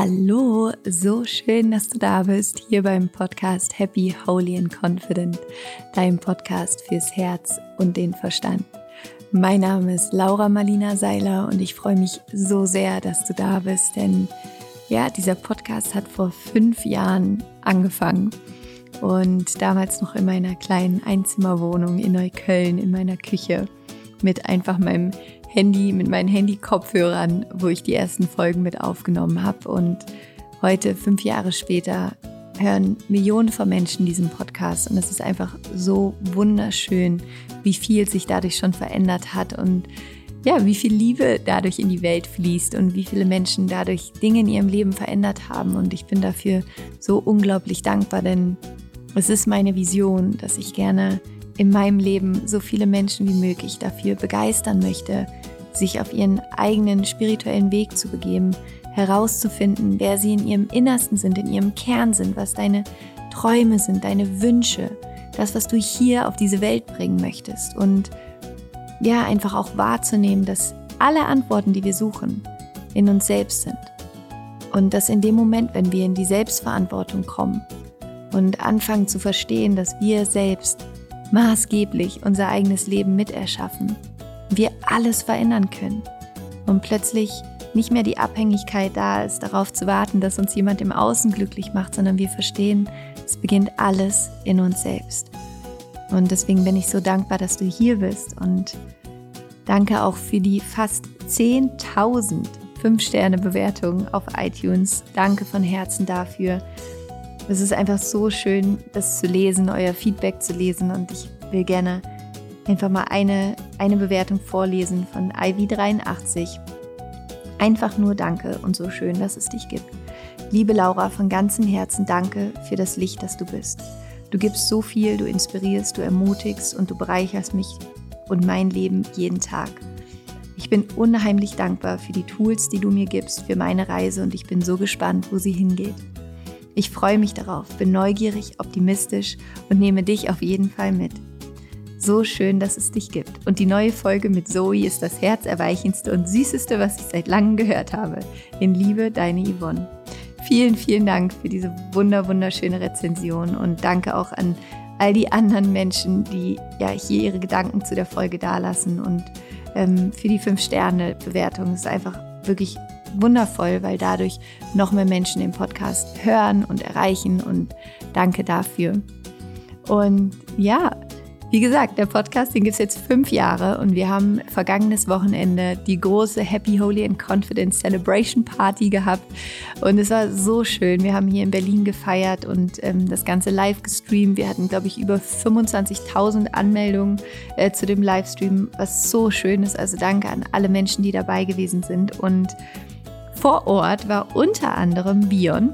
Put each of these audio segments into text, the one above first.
Hallo, so schön, dass du da bist, hier beim Podcast Happy, Holy and Confident, dein Podcast fürs Herz und den Verstand. Mein Name ist Laura Marlina Seiler und ich freue mich so sehr, dass du da bist, denn ja, dieser Podcast hat vor fünf Jahren angefangen und damals noch in meiner kleinen Einzimmerwohnung in Neukölln in meiner Küche mit einfach meinem Handy, mit meinen Handy-Kopfhörern, wo ich die ersten Folgen mit aufgenommen habe. Und heute, fünf Jahre später, hören Millionen von Menschen diesen Podcast. Und es ist einfach so wunderschön, wie viel sich dadurch schon verändert hat und ja, wie viel Liebe dadurch in die Welt fließt und wie viele Menschen dadurch Dinge in ihrem Leben verändert haben. Und ich bin dafür so unglaublich dankbar, denn es ist meine Vision, dass ich gerne in meinem Leben so viele Menschen wie möglich dafür begeistern möchte, sich auf ihren eigenen spirituellen Weg zu begeben, herauszufinden, wer sie in ihrem Innersten sind, in ihrem Kern sind, was deine Träume sind, deine Wünsche, das, was du hier auf diese Welt bringen möchtest. Und ja, einfach auch wahrzunehmen, dass alle Antworten, die wir suchen, in uns selbst sind. Und dass in dem Moment, wenn wir in die Selbstverantwortung kommen und anfangen zu verstehen, dass wir selbst maßgeblich unser eigenes Leben miterschaffen, wir alles verändern können und plötzlich nicht mehr die Abhängigkeit da ist, darauf zu warten, dass uns jemand im Außen glücklich macht, sondern wir verstehen, es beginnt alles in uns selbst. Und deswegen bin ich so dankbar, dass du hier bist und danke auch für die fast 10.000 5-Sterne-Bewertungen auf iTunes. Danke von Herzen dafür. Es ist einfach so schön, das zu lesen, euer Feedback zu lesen und ich will gerne einfach mal eine, eine Bewertung vorlesen von Ivy83. Einfach nur Danke und so schön, dass es dich gibt. Liebe Laura, von ganzem Herzen danke für das Licht, das du bist. Du gibst so viel, du inspirierst, du ermutigst und du bereicherst mich und mein Leben jeden Tag. Ich bin unheimlich dankbar für die Tools, die du mir gibst für meine Reise und ich bin so gespannt, wo sie hingeht. Ich freue mich darauf, bin neugierig, optimistisch und nehme dich auf jeden Fall mit. So schön, dass es dich gibt. Und die neue Folge mit Zoe ist das herzerweichendste und süßeste, was ich seit langem gehört habe. In Liebe, deine Yvonne. Vielen, vielen Dank für diese wunder, wunderschöne Rezension und danke auch an all die anderen Menschen, die ja hier ihre Gedanken zu der Folge dalassen und ähm, für die 5-Sterne-Bewertung. Es ist einfach wirklich wundervoll, weil dadurch noch mehr Menschen den Podcast hören und erreichen und danke dafür. Und ja, wie gesagt, der Podcast, den gibt es jetzt fünf Jahre und wir haben vergangenes Wochenende die große Happy, Holy and Confident Celebration Party gehabt und es war so schön. Wir haben hier in Berlin gefeiert und ähm, das Ganze live gestreamt. Wir hatten, glaube ich, über 25.000 Anmeldungen äh, zu dem Livestream, was so schön ist. Also danke an alle Menschen, die dabei gewesen sind und vor Ort war unter anderem Bion.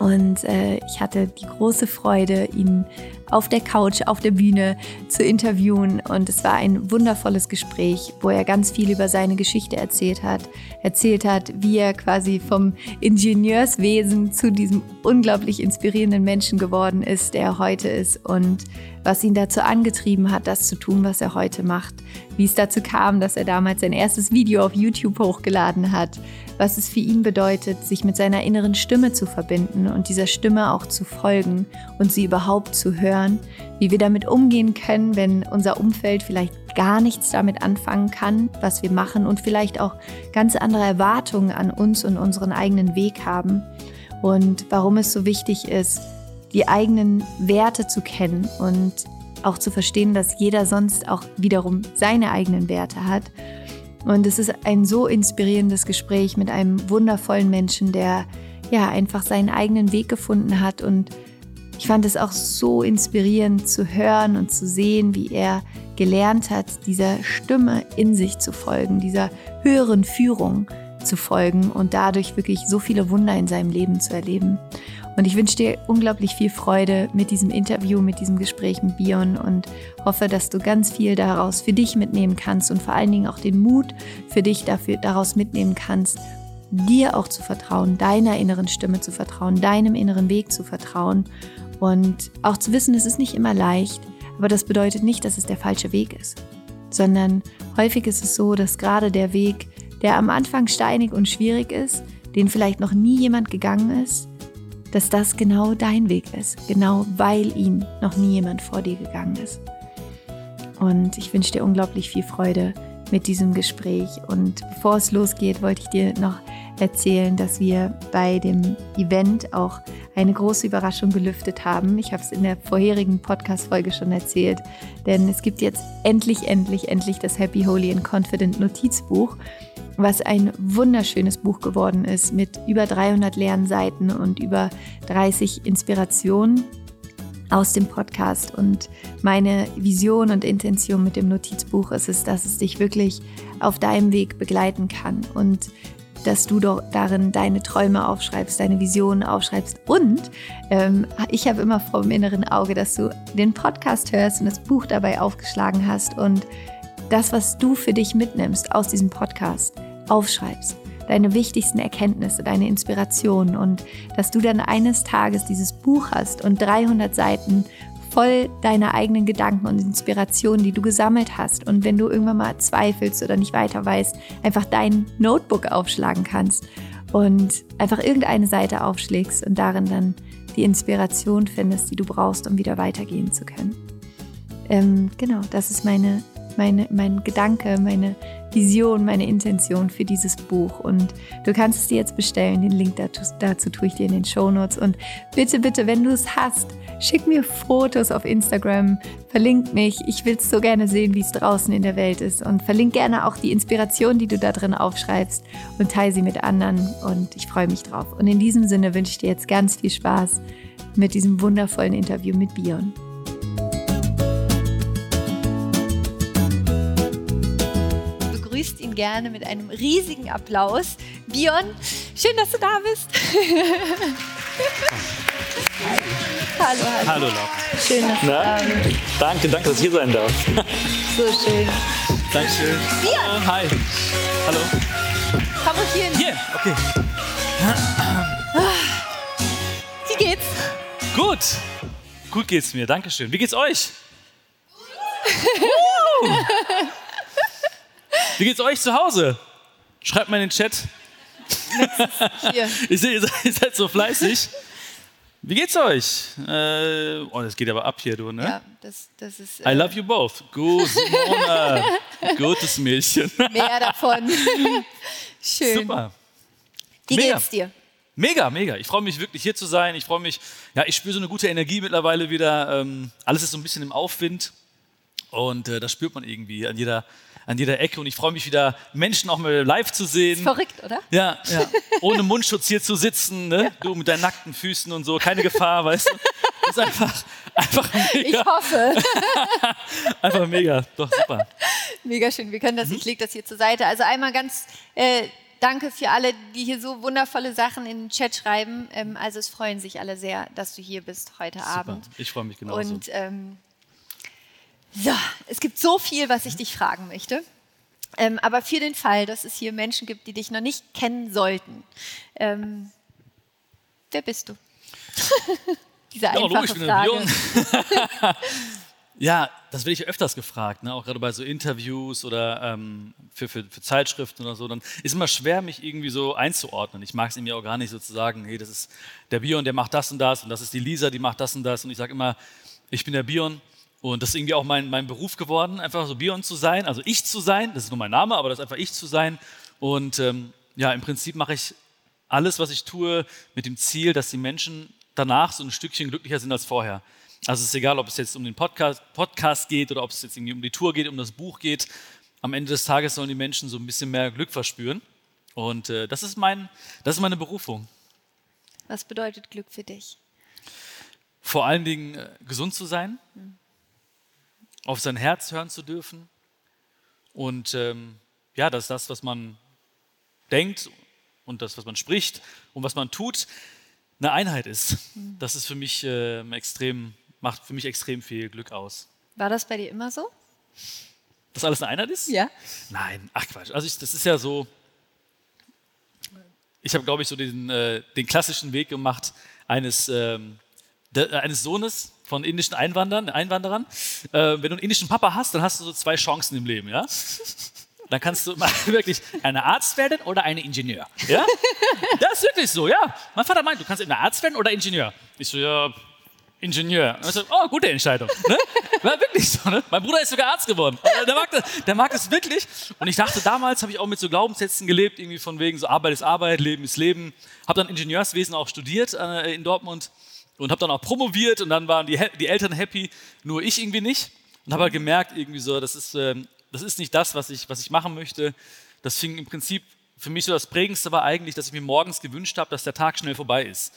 Und äh, ich hatte die große Freude, ihn auf der Couch, auf der Bühne zu interviewen. Und es war ein wundervolles Gespräch, wo er ganz viel über seine Geschichte erzählt hat. Erzählt hat, wie er quasi vom Ingenieurswesen zu diesem unglaublich inspirierenden Menschen geworden ist, der er heute ist. Und was ihn dazu angetrieben hat, das zu tun, was er heute macht. Wie es dazu kam, dass er damals sein erstes Video auf YouTube hochgeladen hat. Was es für ihn bedeutet, sich mit seiner inneren Stimme zu verbinden und dieser Stimme auch zu folgen und sie überhaupt zu hören. Wie wir damit umgehen können, wenn unser Umfeld vielleicht gar nichts damit anfangen kann, was wir machen und vielleicht auch ganz andere Erwartungen an uns und unseren eigenen Weg haben. Und warum es so wichtig ist, die eigenen Werte zu kennen und auch zu verstehen, dass jeder sonst auch wiederum seine eigenen Werte hat. Und es ist ein so inspirierendes Gespräch mit einem wundervollen Menschen, der ja einfach seinen eigenen Weg gefunden hat. Und ich fand es auch so inspirierend zu hören und zu sehen, wie er gelernt hat, dieser Stimme in sich zu folgen, dieser höheren Führung zu folgen und dadurch wirklich so viele Wunder in seinem Leben zu erleben. Und ich wünsche dir unglaublich viel Freude mit diesem Interview, mit diesem Gespräch mit Bion und hoffe, dass du ganz viel daraus für dich mitnehmen kannst und vor allen Dingen auch den Mut für dich dafür, daraus mitnehmen kannst, dir auch zu vertrauen, deiner inneren Stimme zu vertrauen, deinem inneren Weg zu vertrauen und auch zu wissen, es ist nicht immer leicht, aber das bedeutet nicht, dass es der falsche Weg ist, sondern häufig ist es so, dass gerade der Weg, der am Anfang steinig und schwierig ist, den vielleicht noch nie jemand gegangen ist, dass das genau dein Weg ist, genau weil ihn noch nie jemand vor dir gegangen ist. Und ich wünsche dir unglaublich viel Freude mit diesem Gespräch. Und bevor es losgeht, wollte ich dir noch erzählen, dass wir bei dem Event auch eine große Überraschung gelüftet haben. Ich habe es in der vorherigen Podcast-Folge schon erzählt, denn es gibt jetzt endlich, endlich, endlich das Happy, Holy and Confident Notizbuch, was ein wunderschönes Buch geworden ist mit über 300 leeren Seiten und über 30 Inspirationen aus dem Podcast. Und meine Vision und Intention mit dem Notizbuch ist es, dass es dich wirklich auf deinem Weg begleiten kann und dass du doch darin deine Träume aufschreibst, deine Visionen aufschreibst. Und ähm, ich habe immer vor dem inneren Auge, dass du den Podcast hörst und das Buch dabei aufgeschlagen hast und das, was du für dich mitnimmst aus diesem Podcast, aufschreibst deine wichtigsten Erkenntnisse, deine Inspirationen und dass du dann eines Tages dieses Buch hast und 300 Seiten voll deiner eigenen Gedanken und Inspirationen, die du gesammelt hast. Und wenn du irgendwann mal zweifelst oder nicht weiter weißt, einfach dein Notebook aufschlagen kannst und einfach irgendeine Seite aufschlägst und darin dann die Inspiration findest, die du brauchst, um wieder weitergehen zu können. Ähm, genau, das ist meine, meine, mein Gedanke, meine Vision, meine Intention für dieses Buch. Und du kannst es dir jetzt bestellen. Den Link dazu, dazu tue ich dir in den Show Notes. Und bitte, bitte, wenn du es hast, schick mir Fotos auf Instagram, verlink mich. Ich will es so gerne sehen, wie es draußen in der Welt ist. Und verlink gerne auch die Inspiration, die du da drin aufschreibst und teile sie mit anderen. Und ich freue mich drauf. Und in diesem Sinne wünsche ich dir jetzt ganz viel Spaß mit diesem wundervollen Interview mit Bion. Ihn gerne mit einem riesigen Applaus. Bion, schön, dass du da bist. hallo, hallo. Hallo, Laura. Schön, dass Na? du da bist. Danke, danke, dass ich hier sein darf. So schön. Dankeschön. Bion. Hi. Hallo. Komm mal hier hin. Hier, okay. Wie geht's? Gut. Gut geht's mir, Dankeschön. Wie geht's euch? Wie geht's euch zu Hause? Schreibt mal in den Chat. Ich sehe, ihr seid so fleißig. Wie geht's euch? Äh, oh, das geht aber ab hier, du, ne? Ja, das, das ist. Äh I love you both. Gut, Simona. Gutes Mädchen. Mehr davon. Schön. Super. Wie mega. geht's dir? Mega, mega. Ich freue mich wirklich hier zu sein. Ich freue mich, ja, ich spüre so eine gute Energie mittlerweile wieder. Ähm, alles ist so ein bisschen im Aufwind und äh, das spürt man irgendwie an jeder, an jeder Ecke und ich freue mich wieder, Menschen auch mal live zu sehen. Ist verrückt, oder? Ja, ja. ohne Mundschutz hier zu sitzen, ne? Ja. du mit deinen nackten Füßen und so, keine Gefahr, weißt du. Das ist einfach, einfach mega. Ich hoffe. einfach mega, doch super. Mega schön, wir können das, mhm. ich lege das hier zur Seite. Also einmal ganz... Äh, danke für alle, die hier so wundervolle Sachen in den Chat schreiben. Ähm, also es freuen sich alle sehr, dass du hier bist heute Super. Abend. Ich freue mich genauso. Und ähm, so, es gibt so viel, was ich dich fragen möchte. Ähm, aber für den Fall, dass es hier Menschen gibt, die dich noch nicht kennen sollten, ähm, wer bist du? Diese ja, einfache logisch, Frage. ja, das werde ich öfters gefragt, ne? auch gerade bei so Interviews oder ähm, für, für, für, Zeitschriften oder so. Dann ist immer schwer, mich irgendwie so einzuordnen. Ich mag es irgendwie auch gar nicht so zu sagen, hey, das ist der Bion, der macht das und das und das ist die Lisa, die macht das und das. Und ich sage immer, ich bin der Bion und das ist irgendwie auch mein, mein Beruf geworden, einfach so Bion zu sein, also ich zu sein, das ist nur mein Name, aber das ist einfach ich zu sein. Und ähm, ja, im Prinzip mache ich alles, was ich tue, mit dem Ziel, dass die Menschen danach so ein Stückchen glücklicher sind als vorher. Also es ist egal, ob es jetzt um den Podcast, Podcast geht oder ob es jetzt irgendwie um die Tour geht, um das Buch geht. Am Ende des Tages sollen die Menschen so ein bisschen mehr Glück verspüren. Und äh, das, ist mein, das ist meine Berufung. Was bedeutet Glück für dich? Vor allen Dingen äh, gesund zu sein. Hm auf sein Herz hören zu dürfen. Und ähm, ja, dass das, was man denkt und das, was man spricht und was man tut, eine Einheit ist. Das ist für mich äh, extrem, macht für mich extrem viel Glück aus. War das bei dir immer so? Dass alles eine Einheit ist? Ja. Nein, ach Quatsch. Also ich, das ist ja so, ich habe, glaube ich, so den, äh, den klassischen Weg gemacht eines, ähm, de, eines Sohnes, von indischen Einwandern, Einwanderern. Äh, wenn du einen indischen Papa hast, dann hast du so zwei Chancen im Leben, ja? dann kannst du wirklich eine Arzt werden oder eine Ingenieur. Ja? Das ist wirklich so, ja. Mein Vater meint, du kannst entweder Arzt werden oder Ingenieur. Ich so, ja, Ingenieur. Und so, oh, gute Entscheidung. Ne? War wirklich so, ne? Mein Bruder ist sogar Arzt geworden. Der mag, das, der mag das wirklich. Und ich dachte, damals habe ich auch mit so Glaubenssätzen gelebt, irgendwie von wegen so Arbeit ist Arbeit, Leben ist Leben. Habe dann Ingenieurswesen auch studiert äh, in Dortmund und habe dann auch promoviert und dann waren die, die Eltern happy, nur ich irgendwie nicht. Und habe halt gemerkt, irgendwie so, das ist, äh, das ist nicht das, was ich, was ich machen möchte. Das fing im Prinzip für mich so das Prägendste war eigentlich, dass ich mir morgens gewünscht habe, dass der Tag schnell vorbei ist.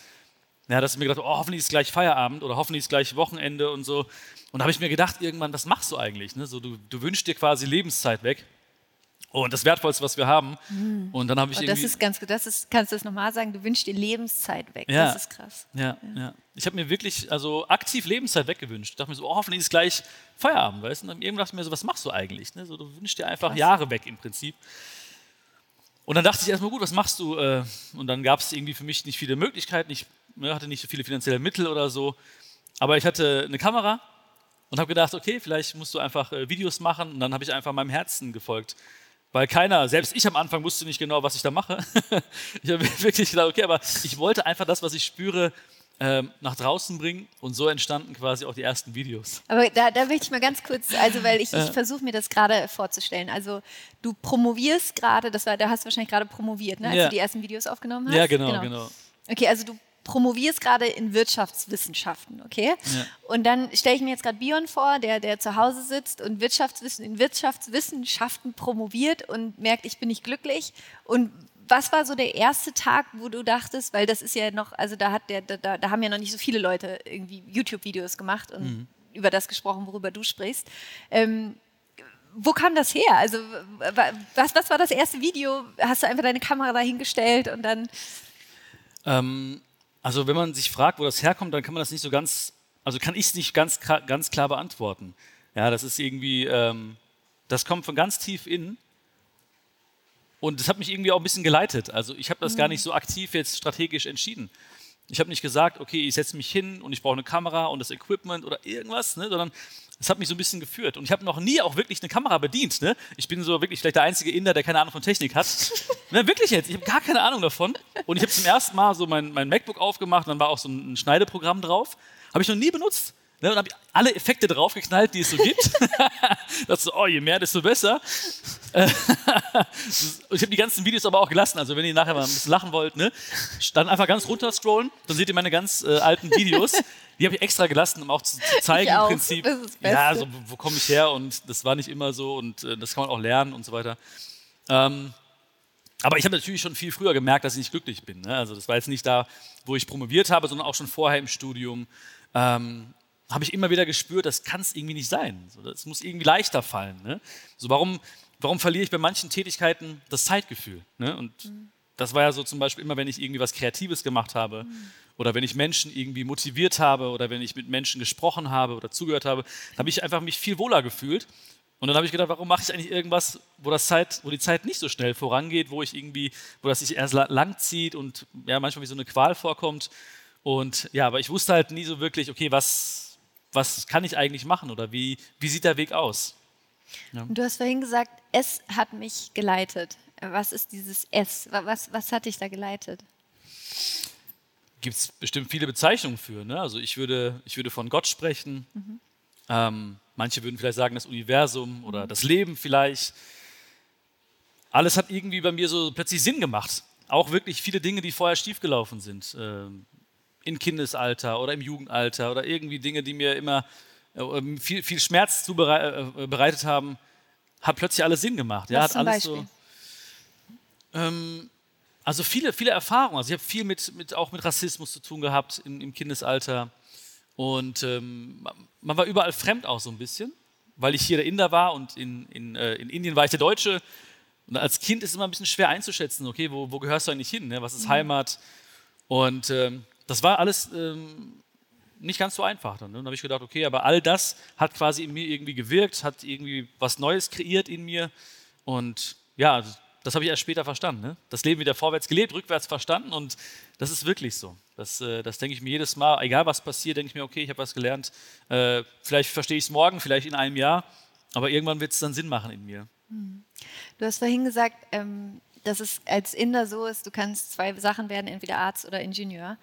Ja, dass ich mir gedacht, oh, hoffentlich ist gleich Feierabend oder hoffentlich ist gleich Wochenende und so. Und da habe ich mir gedacht, irgendwann, was machst du eigentlich? Ne? So, du, du wünschst dir quasi Lebenszeit weg. Und das Wertvollste, was wir haben. Mhm. Und dann habe ich und das ist ganz gut. Das ist, kannst du das nochmal sagen? Du wünschst dir Lebenszeit weg. Ja, das ist krass. Ja, ja. ja. Ich habe mir wirklich also aktiv Lebenszeit weggewünscht. Ich dachte mir so, oh, hoffentlich ist gleich Feierabend, weißt du? Und dann irgendwann dachte ich mir so, was machst du eigentlich? Ne? So, du wünschst dir einfach krass. Jahre weg im Prinzip. Und dann dachte ich erstmal, gut, was machst du? Äh, und dann gab es irgendwie für mich nicht viele Möglichkeiten. Ich ne, hatte nicht so viele finanzielle Mittel oder so. Aber ich hatte eine Kamera und habe gedacht, okay, vielleicht musst du einfach äh, Videos machen. Und dann habe ich einfach meinem Herzen gefolgt. Weil keiner, selbst ich am Anfang wusste nicht genau, was ich da mache. ich habe wirklich gedacht, okay, aber ich wollte einfach das, was ich spüre, ähm, nach draußen bringen und so entstanden quasi auch die ersten Videos. Aber da, da möchte ich mal ganz kurz, also weil ich, ich versuche mir das gerade vorzustellen. Also du promovierst gerade, das war, da hast du wahrscheinlich gerade promoviert, ne, als ja. du die ersten Videos aufgenommen hast. Ja, genau, genau. genau. Okay, also du promovierst gerade in Wirtschaftswissenschaften, okay? Ja. Und dann stelle ich mir jetzt gerade Bion vor, der, der zu Hause sitzt und Wirtschaftswissen, in Wirtschaftswissenschaften promoviert und merkt, ich bin nicht glücklich. Und was war so der erste Tag, wo du dachtest, weil das ist ja noch, also da hat der, da, da haben ja noch nicht so viele Leute irgendwie YouTube-Videos gemacht und mhm. über das gesprochen, worüber du sprichst. Ähm, wo kam das her? Also was, was war das erste Video? Hast du einfach deine Kamera dahingestellt und dann? Ähm, also wenn man sich fragt, wo das herkommt, dann kann man das nicht so ganz, also kann ich es nicht ganz, ganz klar beantworten. Ja, das ist irgendwie, ähm, das kommt von ganz tief innen. Und das hat mich irgendwie auch ein bisschen geleitet. Also ich habe das mhm. gar nicht so aktiv jetzt strategisch entschieden. Ich habe nicht gesagt, okay, ich setze mich hin und ich brauche eine Kamera und das Equipment oder irgendwas, ne, sondern es hat mich so ein bisschen geführt. Und ich habe noch nie auch wirklich eine Kamera bedient. Ne? Ich bin so wirklich vielleicht der einzige Inder, der keine Ahnung von Technik hat. ne, wirklich jetzt, ich habe gar keine Ahnung davon. Und ich habe zum ersten Mal so mein, mein MacBook aufgemacht, dann war auch so ein Schneideprogramm drauf. Habe ich noch nie benutzt. Ne, und habe alle Effekte draufgeknallt, die es so gibt. das so, oh, je mehr, desto besser. ich habe die ganzen Videos aber auch gelassen. Also wenn ihr nachher mal ein bisschen lachen wollt, ne, dann einfach ganz runter scrollen, dann seht ihr meine ganz äh, alten Videos. Die habe ich extra gelassen, um auch zu, zu zeigen im Prinzip. Ja, so, wo komme ich her? Und das war nicht immer so und äh, das kann man auch lernen und so weiter. Ähm, aber ich habe natürlich schon viel früher gemerkt, dass ich nicht glücklich bin. Ne? Also das war jetzt nicht da, wo ich promoviert habe, sondern auch schon vorher im Studium. Ähm, habe ich immer wieder gespürt, das kann es irgendwie nicht sein. Das muss irgendwie leichter fallen. Ne? So, warum, warum verliere ich bei manchen Tätigkeiten das Zeitgefühl? Ne? Und mhm. das war ja so zum Beispiel immer, wenn ich irgendwie was Kreatives gemacht habe mhm. oder wenn ich Menschen irgendwie motiviert habe oder wenn ich mit Menschen gesprochen habe oder zugehört habe, habe ich einfach mich viel wohler gefühlt. Und dann habe ich gedacht, warum mache ich eigentlich irgendwas, wo, das Zeit, wo die Zeit nicht so schnell vorangeht, wo ich irgendwie, wo das sich erst lang zieht und ja, manchmal wie so eine Qual vorkommt. Und ja, aber ich wusste halt nie so wirklich, okay, was, was kann ich eigentlich machen oder wie, wie sieht der Weg aus? Ja. Du hast vorhin gesagt, es hat mich geleitet. Was ist dieses S? Was, was hat dich da geleitet? Gibt es bestimmt viele Bezeichnungen für. Ne? Also ich würde, ich würde von Gott sprechen. Mhm. Ähm, manche würden vielleicht sagen das Universum oder mhm. das Leben vielleicht. Alles hat irgendwie bei mir so plötzlich Sinn gemacht. Auch wirklich viele Dinge, die vorher schiefgelaufen sind. Ähm, im Kindesalter oder im Jugendalter oder irgendwie Dinge, die mir immer äh, viel, viel Schmerz zubereitet äh, haben, hat plötzlich alles Sinn gemacht. Ja, hat alles Beispiel? so. Ähm, also viele, viele Erfahrungen. Also ich habe viel mit, mit, auch mit Rassismus zu tun gehabt im, im Kindesalter. Und ähm, man war überall fremd auch so ein bisschen, weil ich hier der Inder war und in, in, äh, in Indien war ich der Deutsche. Und als Kind ist es immer ein bisschen schwer einzuschätzen, okay, wo, wo gehörst du eigentlich hin? Ne? Was ist mhm. Heimat? Und ähm, das war alles ähm, nicht ganz so einfach. Dann, ne? dann habe ich gedacht, okay, aber all das hat quasi in mir irgendwie gewirkt, hat irgendwie was Neues kreiert in mir. Und ja, das habe ich erst später verstanden. Ne? Das Leben wieder vorwärts gelebt, rückwärts verstanden und das ist wirklich so. Das, äh, das denke ich mir jedes Mal, egal was passiert, denke ich mir, okay, ich habe was gelernt. Äh, vielleicht verstehe ich es morgen, vielleicht in einem Jahr, aber irgendwann wird es dann Sinn machen in mir. Hm. Du hast vorhin gesagt, ähm, dass es als Inder so ist, du kannst zwei Sachen werden, entweder Arzt oder Ingenieur.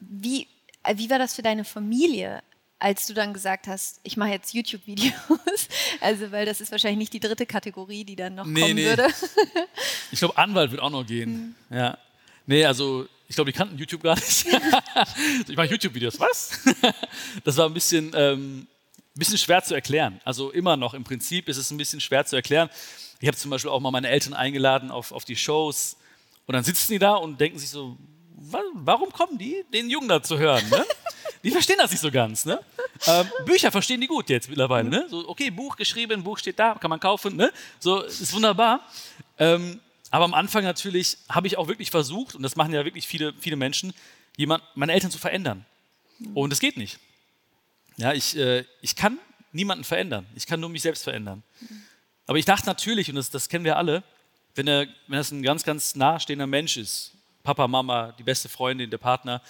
Wie, äh, wie war das für deine Familie, als du dann gesagt hast, ich mache jetzt YouTube-Videos? Also, weil das ist wahrscheinlich nicht die dritte Kategorie, die dann noch nee, kommen nee. würde. Ich glaube, Anwalt wird auch noch gehen. Hm. Ja. Nee, also ich glaube, die kannten YouTube gar nicht. ich mache YouTube-Videos. Was? das war ein bisschen, ähm, bisschen schwer zu erklären. Also immer noch im Prinzip ist es ein bisschen schwer zu erklären. Ich habe zum Beispiel auch mal meine Eltern eingeladen auf, auf die Shows und dann sitzen die da und denken sich so, warum kommen die, den Jungen da zu hören? Ne? Die verstehen das nicht so ganz. Ne? Ähm, Bücher verstehen die gut jetzt mittlerweile. Ne? So, okay, Buch geschrieben, Buch steht da, kann man kaufen. Ne? So, ist wunderbar. Ähm, aber am Anfang natürlich habe ich auch wirklich versucht, und das machen ja wirklich viele, viele Menschen, jemand, meine Eltern zu verändern. Und es geht nicht. Ja, ich, äh, ich kann niemanden verändern. Ich kann nur mich selbst verändern. Aber ich dachte natürlich, und das, das kennen wir alle, wenn, er, wenn das ein ganz, ganz nahestehender Mensch ist, Papa, Mama, die beste Freundin, der Partner,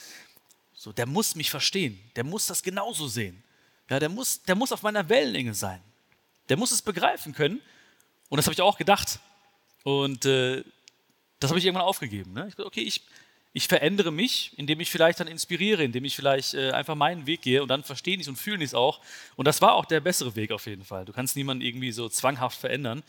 so, der muss mich verstehen. Der muss das genauso sehen. Ja, der muss, der muss auf meiner Wellenlänge sein. Der muss es begreifen können. Und das habe ich auch gedacht. Und äh, das habe ich irgendwann aufgegeben. Ne? Ich dachte, okay, ich, ich verändere mich, indem ich vielleicht dann inspiriere, indem ich vielleicht äh, einfach meinen Weg gehe und dann verstehe ich es und fühle ich es auch. Und das war auch der bessere Weg auf jeden Fall. Du kannst niemanden irgendwie so zwanghaft verändern.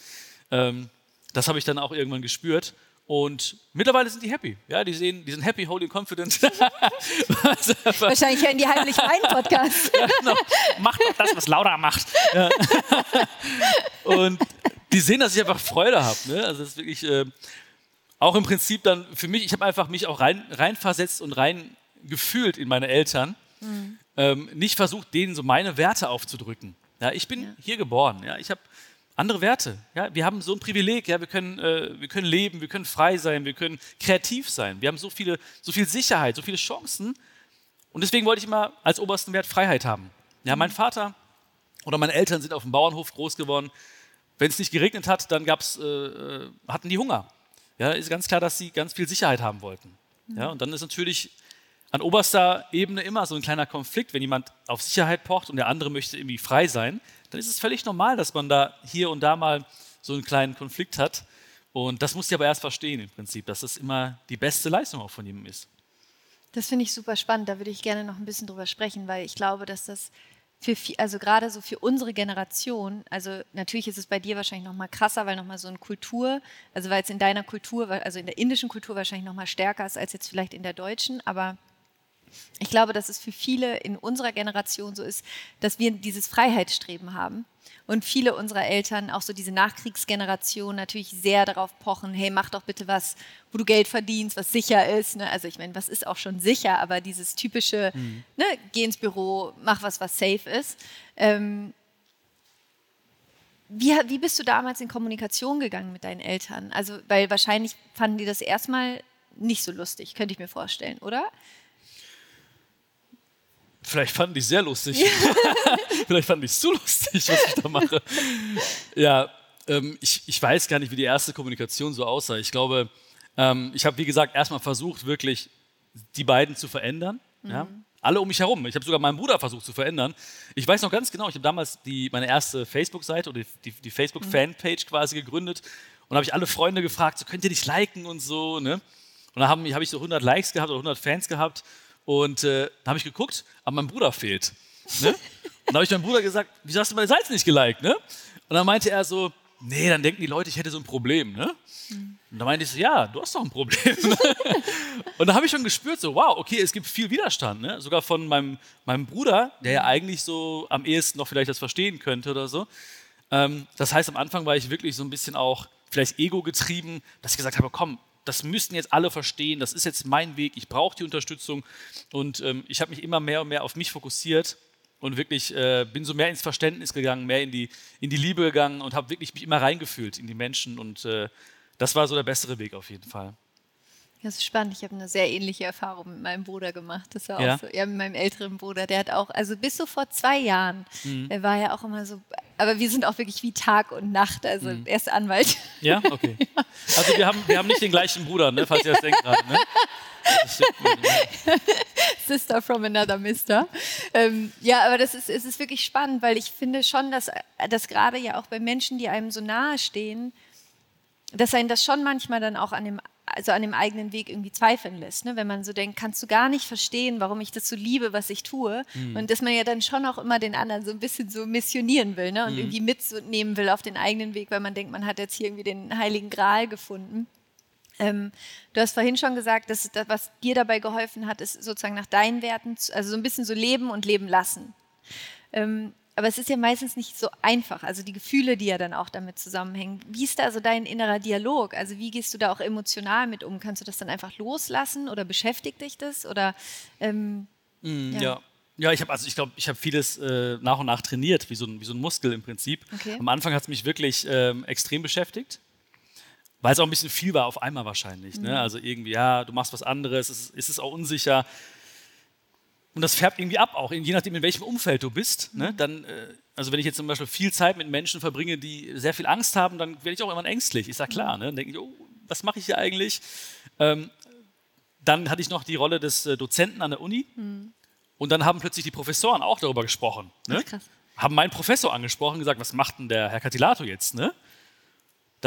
Ähm, das habe ich dann auch irgendwann gespürt. Und mittlerweile sind die happy. Ja, die, sehen, die sind happy, holy and confident. Wahrscheinlich hören die heimlich meinen Podcast. ja, genau. Mach doch das, was Laura macht. Ja. Und die sehen, dass ich einfach Freude habe. Ne? Also das ist wirklich äh, auch im Prinzip dann für mich, ich habe einfach mich auch rein, reinversetzt und rein gefühlt in meine Eltern. Mhm. Ähm, nicht versucht, denen so meine Werte aufzudrücken. Ja, ich bin ja. hier geboren. Ja, ich habe andere Werte. Ja, wir haben so ein Privileg. Ja, wir können, äh, wir können leben, wir können frei sein, wir können kreativ sein. Wir haben so viele, so viel Sicherheit, so viele Chancen. Und deswegen wollte ich immer als obersten Wert Freiheit haben. Ja, mein Vater oder meine Eltern sind auf dem Bauernhof groß geworden. Wenn es nicht geregnet hat, dann gab's, äh, äh, hatten die Hunger. Ja, ist ganz klar, dass sie ganz viel Sicherheit haben wollten. Ja, und dann ist natürlich an oberster Ebene immer so ein kleiner Konflikt, wenn jemand auf Sicherheit pocht und der andere möchte irgendwie frei sein, dann ist es völlig normal, dass man da hier und da mal so einen kleinen Konflikt hat. Und das muss ich aber erst verstehen im Prinzip, dass das immer die beste Leistung auch von ihm ist. Das finde ich super spannend. Da würde ich gerne noch ein bisschen drüber sprechen, weil ich glaube, dass das für, also gerade so für unsere Generation, also natürlich ist es bei dir wahrscheinlich noch mal krasser, weil noch mal so eine Kultur, also weil es in deiner Kultur, also in der indischen Kultur wahrscheinlich noch mal stärker ist als jetzt vielleicht in der deutschen, aber ich glaube, dass es für viele in unserer Generation so ist, dass wir dieses Freiheitsstreben haben und viele unserer Eltern, auch so diese Nachkriegsgeneration, natürlich sehr darauf pochen, hey, mach doch bitte was, wo du Geld verdienst, was sicher ist. Ne? Also ich meine, was ist auch schon sicher, aber dieses typische, mhm. ne, geh ins Büro, mach was, was safe ist. Ähm, wie, wie bist du damals in Kommunikation gegangen mit deinen Eltern? Also, weil wahrscheinlich fanden die das erstmal nicht so lustig, könnte ich mir vorstellen, oder? Vielleicht fanden die es sehr lustig. Vielleicht fanden die es zu lustig, was ich da mache. Ja, ähm, ich, ich weiß gar nicht, wie die erste Kommunikation so aussah. Ich glaube, ähm, ich habe, wie gesagt, erstmal versucht, wirklich die beiden zu verändern. Mhm. Ja? Alle um mich herum. Ich habe sogar meinen Bruder versucht zu verändern. Ich weiß noch ganz genau, ich habe damals die, meine erste Facebook-Seite oder die, die Facebook-Fanpage mhm. quasi gegründet und habe ich alle Freunde gefragt, so könnt ihr nicht liken und so. Ne? Und da habe hab ich so 100 Likes gehabt oder 100 Fans gehabt. Und äh, dann habe ich geguckt, aber mein Bruder fehlt. Ne? Und dann habe ich meinem Bruder gesagt, wieso hast du meine Seite nicht geliked? Ne? Und dann meinte er so, nee, dann denken die Leute, ich hätte so ein Problem. Ne? Mhm. Und dann meinte ich so, ja, du hast doch ein Problem. und da habe ich schon gespürt, so, wow, okay, es gibt viel Widerstand. Ne? Sogar von meinem, meinem Bruder, der ja eigentlich so am ehesten noch vielleicht das verstehen könnte oder so. Ähm, das heißt, am Anfang war ich wirklich so ein bisschen auch vielleicht ego getrieben, dass ich gesagt habe, komm, das müssten jetzt alle verstehen, das ist jetzt mein Weg, ich brauche die Unterstützung. Und ähm, ich habe mich immer mehr und mehr auf mich fokussiert und wirklich äh, bin so mehr ins Verständnis gegangen, mehr in die, in die Liebe gegangen und habe wirklich mich immer reingefühlt in die Menschen. Und äh, das war so der bessere Weg auf jeden Fall. Das ist spannend. Ich habe eine sehr ähnliche Erfahrung mit meinem Bruder gemacht. Das war ja. auch so. Ja, mit meinem älteren Bruder. Der hat auch, also bis so vor zwei Jahren, mhm. er war ja auch immer so, aber wir sind auch wirklich wie Tag und Nacht. Also mhm. er ist Anwalt. Ja, okay. ja. Also wir haben, wir haben nicht den gleichen Bruder, ne, falls ihr das denkt gerade. Ne? Sister from another Mister. Ähm, ja, aber das ist, es ist wirklich spannend, weil ich finde schon, dass, dass gerade ja auch bei Menschen, die einem so nahe stehen, dass einen das schon manchmal dann auch an dem, also an dem eigenen Weg irgendwie zweifeln lässt. Ne? Wenn man so denkt, kannst du gar nicht verstehen, warum ich das so liebe, was ich tue. Mhm. Und dass man ja dann schon auch immer den anderen so ein bisschen so missionieren will ne? und mhm. irgendwie mitnehmen will auf den eigenen Weg, weil man denkt, man hat jetzt hier irgendwie den heiligen Gral gefunden. Ähm, du hast vorhin schon gesagt, dass das, was dir dabei geholfen hat, ist sozusagen nach deinen Werten, also so ein bisschen so leben und leben lassen. Ähm, aber es ist ja meistens nicht so einfach, also die Gefühle, die ja dann auch damit zusammenhängen. Wie ist da also dein innerer Dialog? Also wie gehst du da auch emotional mit um? Kannst du das dann einfach loslassen oder beschäftigt dich das? Oder, ähm, mm, ja. ja. Ja, ich habe also ich glaube, ich habe vieles äh, nach und nach trainiert, wie so ein, wie so ein Muskel im Prinzip. Okay. Am Anfang hat es mich wirklich ähm, extrem beschäftigt. Weil es auch ein bisschen viel war auf einmal wahrscheinlich. Ne? Mhm. Ne? Also irgendwie, ja, du machst was anderes, es ist, es auch unsicher. Und das färbt irgendwie ab, auch je nachdem, in welchem Umfeld du bist. Ne? Mhm. Dann, äh, also wenn ich jetzt zum Beispiel viel Zeit mit Menschen verbringe, die sehr viel Angst haben, dann werde ich auch immer ängstlich. Ist ja klar. Mhm. Ne? Dann denke ich, oh, was mache ich hier eigentlich? Ähm, dann hatte ich noch die Rolle des äh, Dozenten an der Uni. Mhm. Und dann haben plötzlich die Professoren auch darüber gesprochen. Ne? Haben meinen Professor angesprochen und gesagt, was macht denn der Herr Catilato jetzt? Ne?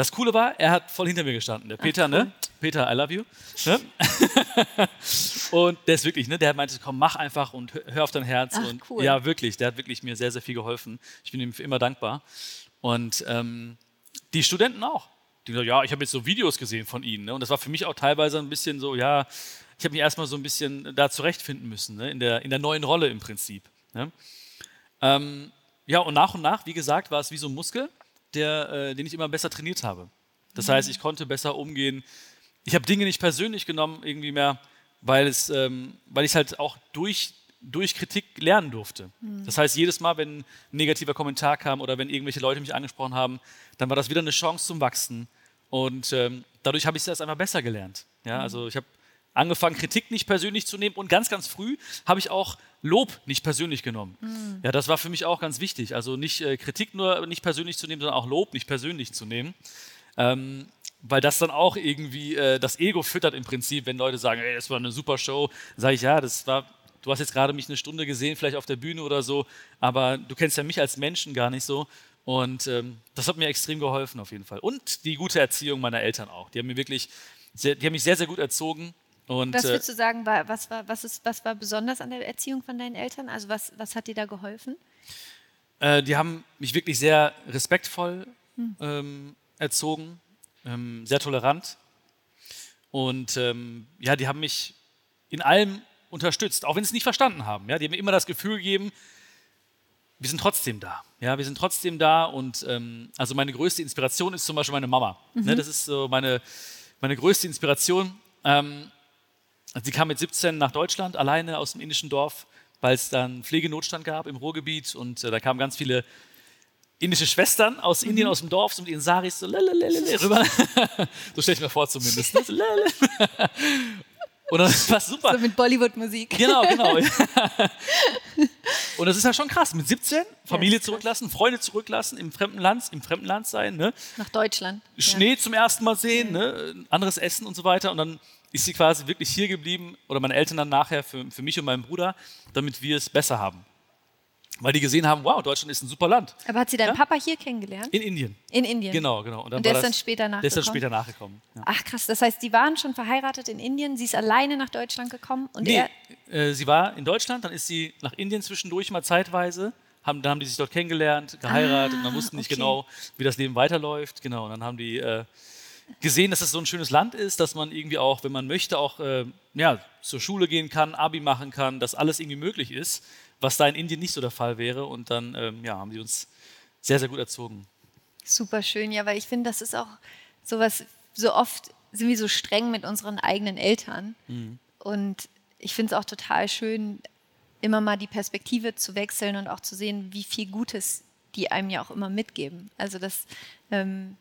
Das Coole war, er hat voll hinter mir gestanden. Der Peter, Ach, ne? cool. ne? Peter, I love you. Ne? und der ist wirklich, ne? Der meinte, komm, mach einfach und hör auf dein Herz. Ach, und cool. ja, wirklich, der hat wirklich mir sehr, sehr viel geholfen. Ich bin ihm für immer dankbar. Und ähm, die Studenten auch. Die gesagt, ja, ich habe jetzt so Videos gesehen von ihnen. Ne? Und das war für mich auch teilweise ein bisschen so, ja, ich habe mich erstmal so ein bisschen da zurechtfinden müssen, ne? in, der, in der neuen Rolle im Prinzip. Ne? Ähm, ja, und nach und nach, wie gesagt, war es wie so ein Muskel der, äh, den ich immer besser trainiert habe. Das mhm. heißt, ich konnte besser umgehen. Ich habe Dinge nicht persönlich genommen, irgendwie mehr, weil, es, ähm, weil ich halt auch durch, durch Kritik lernen durfte. Mhm. Das heißt, jedes Mal, wenn ein negativer Kommentar kam oder wenn irgendwelche Leute mich angesprochen haben, dann war das wieder eine Chance zum Wachsen. Und ähm, dadurch habe ich es einfach besser gelernt. Ja, mhm. also ich habe angefangen, Kritik nicht persönlich zu nehmen und ganz, ganz früh habe ich auch Lob nicht persönlich genommen. Mhm. Ja, das war für mich auch ganz wichtig. Also nicht äh, Kritik nur nicht persönlich zu nehmen, sondern auch Lob nicht persönlich zu nehmen. Ähm, weil das dann auch irgendwie äh, das Ego füttert im Prinzip, wenn Leute sagen, ey, das war eine super Show, sage ich, ja, das war, du hast jetzt gerade mich eine Stunde gesehen, vielleicht auf der Bühne oder so, aber du kennst ja mich als Menschen gar nicht so. Und ähm, das hat mir extrem geholfen auf jeden Fall. Und die gute Erziehung meiner Eltern auch. Die haben mir wirklich, sehr, die haben mich sehr, sehr gut erzogen und, was äh, würdest du sagen, war, was, war, was, ist, was war besonders an der Erziehung von deinen Eltern? Also was, was hat dir da geholfen? Äh, die haben mich wirklich sehr respektvoll hm. ähm, erzogen, ähm, sehr tolerant. Und ähm, ja, die haben mich in allem unterstützt, auch wenn sie es nicht verstanden haben. Ja? Die haben mir immer das Gefühl gegeben, wir sind trotzdem da. Ja, wir sind trotzdem da. Und ähm, also meine größte Inspiration ist zum Beispiel meine Mama. Ne, mhm. Ne, das ist so meine, meine größte Inspiration. Also sie kam mit 17 nach Deutschland, alleine aus dem indischen Dorf, weil es dann Pflegenotstand gab im Ruhrgebiet und äh, da kamen ganz viele indische Schwestern aus Indien, mhm. aus dem Dorf, so mit ihren Saris so lalalala, rüber. so stelle ich mir vor zumindest. Und dann war super. So mit Bollywood-Musik. Genau, genau. und das ist ja schon krass. Mit 17 Familie ja, zurücklassen, Freunde zurücklassen, im fremden Land, im fremden Land sein. Ne? Nach Deutschland. Schnee ja. zum ersten Mal sehen, ne? anderes Essen und so weiter. Und dann ist sie quasi wirklich hier geblieben oder meine Eltern dann nachher für, für mich und meinen Bruder, damit wir es besser haben. Weil die gesehen haben, wow, Deutschland ist ein super Land. Aber hat sie deinen ja? Papa hier kennengelernt? In Indien. In Indien. Genau, genau. Und, und der ist dann später nachgekommen. Der ist dann später nachgekommen. Ja. Ach krass, das heißt, die waren schon verheiratet in Indien, sie ist alleine nach Deutschland gekommen und nee, er. Äh, sie war in Deutschland, dann ist sie nach Indien zwischendurch mal zeitweise. Haben, dann haben die sich dort kennengelernt, geheiratet ah, und dann wussten nicht okay. genau, wie das Leben weiterläuft. Genau, und dann haben die äh, gesehen, dass es so ein schönes Land ist, dass man irgendwie auch, wenn man möchte, auch äh, ja, zur Schule gehen kann, Abi machen kann, dass alles irgendwie möglich ist, was da in Indien nicht so der Fall wäre. Und dann ähm, ja, haben die uns sehr, sehr gut erzogen. Super schön, ja, weil ich finde, das ist auch sowas, so oft sind wir so streng mit unseren eigenen Eltern. Mhm. Und ich finde es auch total schön, immer mal die Perspektive zu wechseln und auch zu sehen, wie viel Gutes die einem ja auch immer mitgeben. Also das ähm,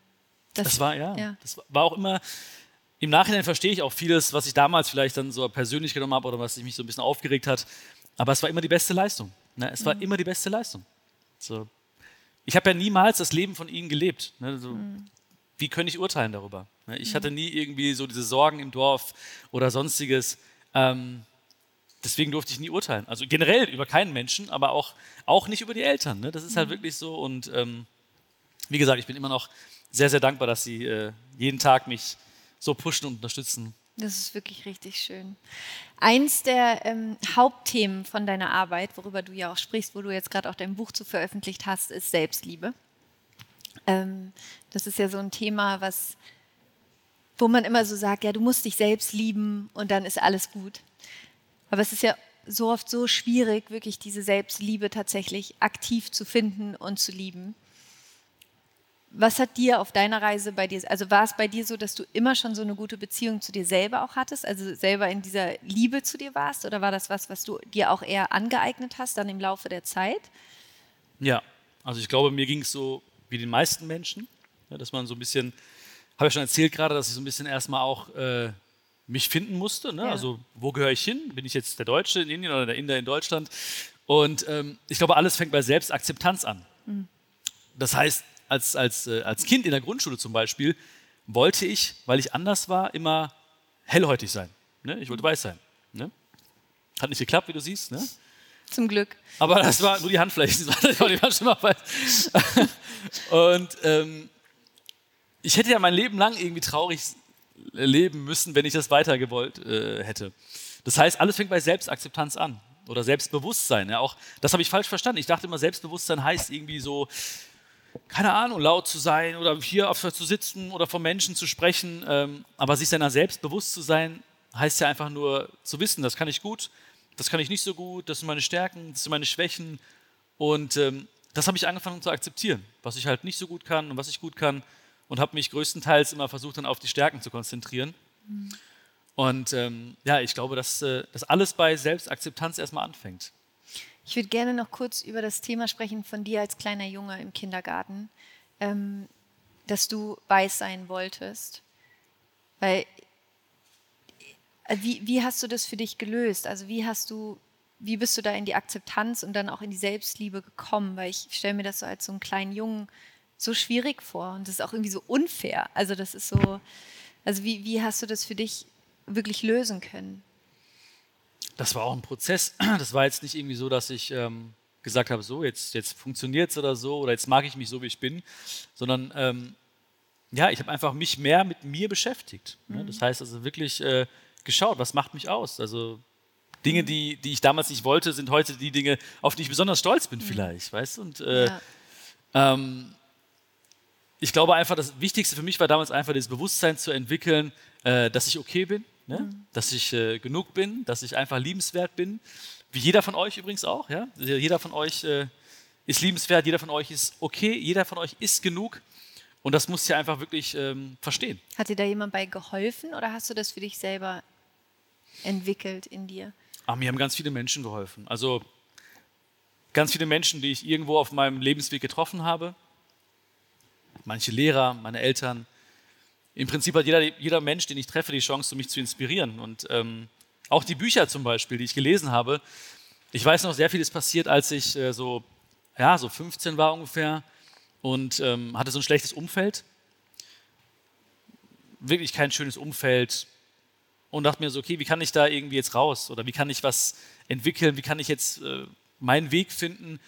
das, das war, ja, ja, das war auch immer, im Nachhinein verstehe ich auch vieles, was ich damals vielleicht dann so persönlich genommen habe oder was mich so ein bisschen aufgeregt hat. Aber es war immer die beste Leistung. Ne? Es war mhm. immer die beste Leistung. So. Ich habe ja niemals das Leben von ihnen gelebt. Ne? So, mhm. Wie könnte ich urteilen darüber? Ne? Ich mhm. hatte nie irgendwie so diese Sorgen im Dorf oder sonstiges. Ähm, deswegen durfte ich nie urteilen. Also generell über keinen Menschen, aber auch, auch nicht über die Eltern. Ne? Das ist halt mhm. wirklich so. Und ähm, wie gesagt, ich bin immer noch sehr, sehr dankbar, dass sie äh, jeden Tag mich so pushen und unterstützen. Das ist wirklich richtig schön. Eins der ähm, Hauptthemen von deiner Arbeit, worüber du ja auch sprichst, wo du jetzt gerade auch dein Buch zu veröffentlicht hast, ist Selbstliebe. Ähm, das ist ja so ein Thema, was, wo man immer so sagt, ja, du musst dich selbst lieben und dann ist alles gut. Aber es ist ja so oft so schwierig, wirklich diese Selbstliebe tatsächlich aktiv zu finden und zu lieben. Was hat dir auf deiner Reise bei dir, also war es bei dir so, dass du immer schon so eine gute Beziehung zu dir selber auch hattest, also selber in dieser Liebe zu dir warst, oder war das was, was du dir auch eher angeeignet hast dann im Laufe der Zeit? Ja, also ich glaube, mir ging es so wie den meisten Menschen, ja, dass man so ein bisschen, habe ich schon erzählt gerade, dass ich so ein bisschen erstmal auch äh, mich finden musste. Ne? Ja. Also wo gehöre ich hin? Bin ich jetzt der Deutsche in Indien oder der Inder in Deutschland? Und ähm, ich glaube, alles fängt bei Selbstakzeptanz an. Mhm. Das heißt, als, als, äh, als Kind in der Grundschule zum Beispiel, wollte ich, weil ich anders war, immer hellhäutig sein. Ne? Ich wollte weiß sein. Ne? Hat nicht geklappt, wie du siehst. Ne? Zum Glück. Aber das war nur die Handflächen, die waren schon mal weiß. Und ähm, ich hätte ja mein Leben lang irgendwie traurig leben müssen, wenn ich das weiter gewollt äh, hätte. Das heißt, alles fängt bei Selbstakzeptanz an oder Selbstbewusstsein. Ja, auch das habe ich falsch verstanden. Ich dachte immer, Selbstbewusstsein heißt irgendwie so, keine Ahnung, laut zu sein oder hier zu sitzen oder von Menschen zu sprechen. Ähm, aber sich seiner selbst bewusst zu sein, heißt ja einfach nur zu wissen, das kann ich gut, das kann ich nicht so gut, das sind meine Stärken, das sind meine Schwächen. Und ähm, das habe ich angefangen zu akzeptieren, was ich halt nicht so gut kann und was ich gut kann. Und habe mich größtenteils immer versucht, dann auf die Stärken zu konzentrieren. Mhm. Und ähm, ja, ich glaube, dass äh, das alles bei Selbstakzeptanz erstmal anfängt. Ich würde gerne noch kurz über das Thema sprechen von dir als kleiner Junge im Kindergarten, ähm, dass du weiß sein wolltest. Weil, äh, wie, wie hast du das für dich gelöst? Also wie hast du, wie bist du da in die Akzeptanz und dann auch in die Selbstliebe gekommen? Weil ich stelle mir das so als so einen kleinen Jungen so schwierig vor und das ist auch irgendwie so unfair. Also das ist so, also wie, wie hast du das für dich wirklich lösen können? Das war auch ein Prozess. Das war jetzt nicht irgendwie so, dass ich ähm, gesagt habe, so, jetzt, jetzt funktioniert es oder so, oder jetzt mag ich mich so, wie ich bin, sondern ähm, ja, ich habe einfach mich mehr mit mir beschäftigt. Ne? Mhm. Das heißt also wirklich äh, geschaut, was macht mich aus? Also Dinge, die, die ich damals nicht wollte, sind heute die Dinge, auf die ich besonders stolz bin, mhm. vielleicht, weißt du? Und äh, ja. ähm, ich glaube einfach, das Wichtigste für mich war damals einfach das Bewusstsein zu entwickeln, äh, dass ich okay bin, ne? Mhm. dass ich äh, genug bin, dass ich einfach liebenswert bin. Wie jeder von euch übrigens auch. Ja? Jeder von euch äh, ist liebenswert, jeder von euch ist okay, jeder von euch ist genug. Und das musst du ja einfach wirklich ähm, verstehen. Hat dir da jemand bei geholfen oder hast du das für dich selber entwickelt in dir? Ach, mir haben ganz viele Menschen geholfen. Also ganz viele Menschen, die ich irgendwo auf meinem Lebensweg getroffen habe. Manche Lehrer, meine Eltern, im Prinzip hat jeder, jeder Mensch, den ich treffe, die Chance, mich zu inspirieren. Und ähm, auch die Bücher zum Beispiel, die ich gelesen habe. Ich weiß noch, sehr viel ist passiert, als ich äh, so, ja, so 15 war ungefähr und ähm, hatte so ein schlechtes Umfeld. Wirklich kein schönes Umfeld. Und dachte mir so, okay, wie kann ich da irgendwie jetzt raus? Oder wie kann ich was entwickeln? Wie kann ich jetzt äh, meinen Weg finden?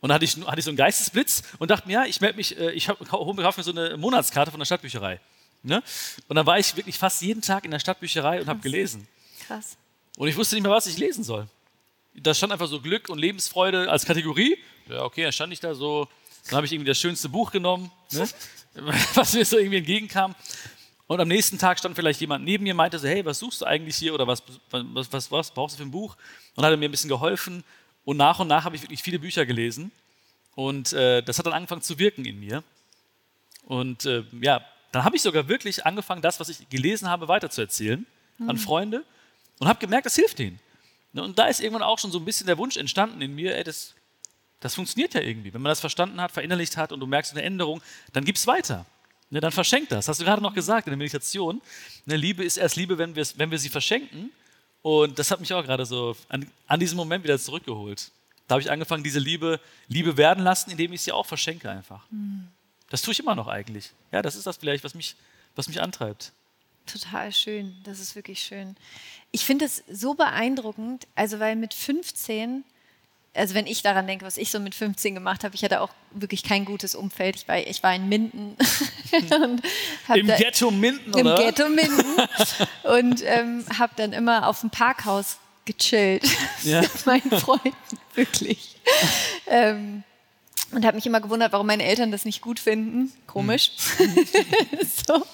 Und da hatte ich, hatte ich so einen Geistesblitz und dachte mir, ja, ich melde mich, äh, ich hole mir so eine Monatskarte von der Stadtbücherei. Ne? Und dann war ich wirklich fast jeden Tag in der Stadtbücherei und habe gelesen. Krass. Und ich wusste nicht mehr, was ich lesen soll. Da stand einfach so Glück und Lebensfreude als Kategorie. Ja, okay, dann stand ich da so. Dann habe ich irgendwie das schönste Buch genommen, ne? was mir so irgendwie entgegenkam. Und am nächsten Tag stand vielleicht jemand neben mir, meinte so, hey, was suchst du eigentlich hier oder was, was, was, was brauchst du für ein Buch? Und hat mir ein bisschen geholfen. Und nach und nach habe ich wirklich viele Bücher gelesen. Und äh, das hat dann angefangen zu wirken in mir. Und äh, ja, dann habe ich sogar wirklich angefangen, das, was ich gelesen habe, weiterzuerzählen mhm. an Freunde und habe gemerkt, das hilft ihnen. Ne, und da ist irgendwann auch schon so ein bisschen der Wunsch entstanden in mir, ey, das, das funktioniert ja irgendwie. Wenn man das verstanden hat, verinnerlicht hat und du merkst eine Änderung, dann gib es weiter. ne, dann verschenkt das. Hast du gerade noch gesagt in der Meditation. Ne, Liebe ist erst Liebe, wenn, wenn wir sie verschenken. Und das hat mich auch gerade so an, an diesen Moment wieder zurückgeholt. Da habe ich angefangen, diese Liebe Liebe werden lassen, indem ich sie auch verschenke einfach. Mhm. Das tue ich immer noch eigentlich. Ja, das ist das vielleicht, was mich, was mich antreibt. Total schön, das ist wirklich schön. Ich finde es so beeindruckend, also weil mit 15 also wenn ich daran denke, was ich so mit 15 gemacht habe, ich hatte auch wirklich kein gutes Umfeld. Ich war, ich war in Minden. Im Ghetto Minden, oder? Im Ghetto Minden. und ähm, habe dann immer auf dem Parkhaus gechillt ja. mit meinen Freunden, wirklich. ähm, und habe mich immer gewundert, warum meine Eltern das nicht gut finden. Komisch. Mhm. so.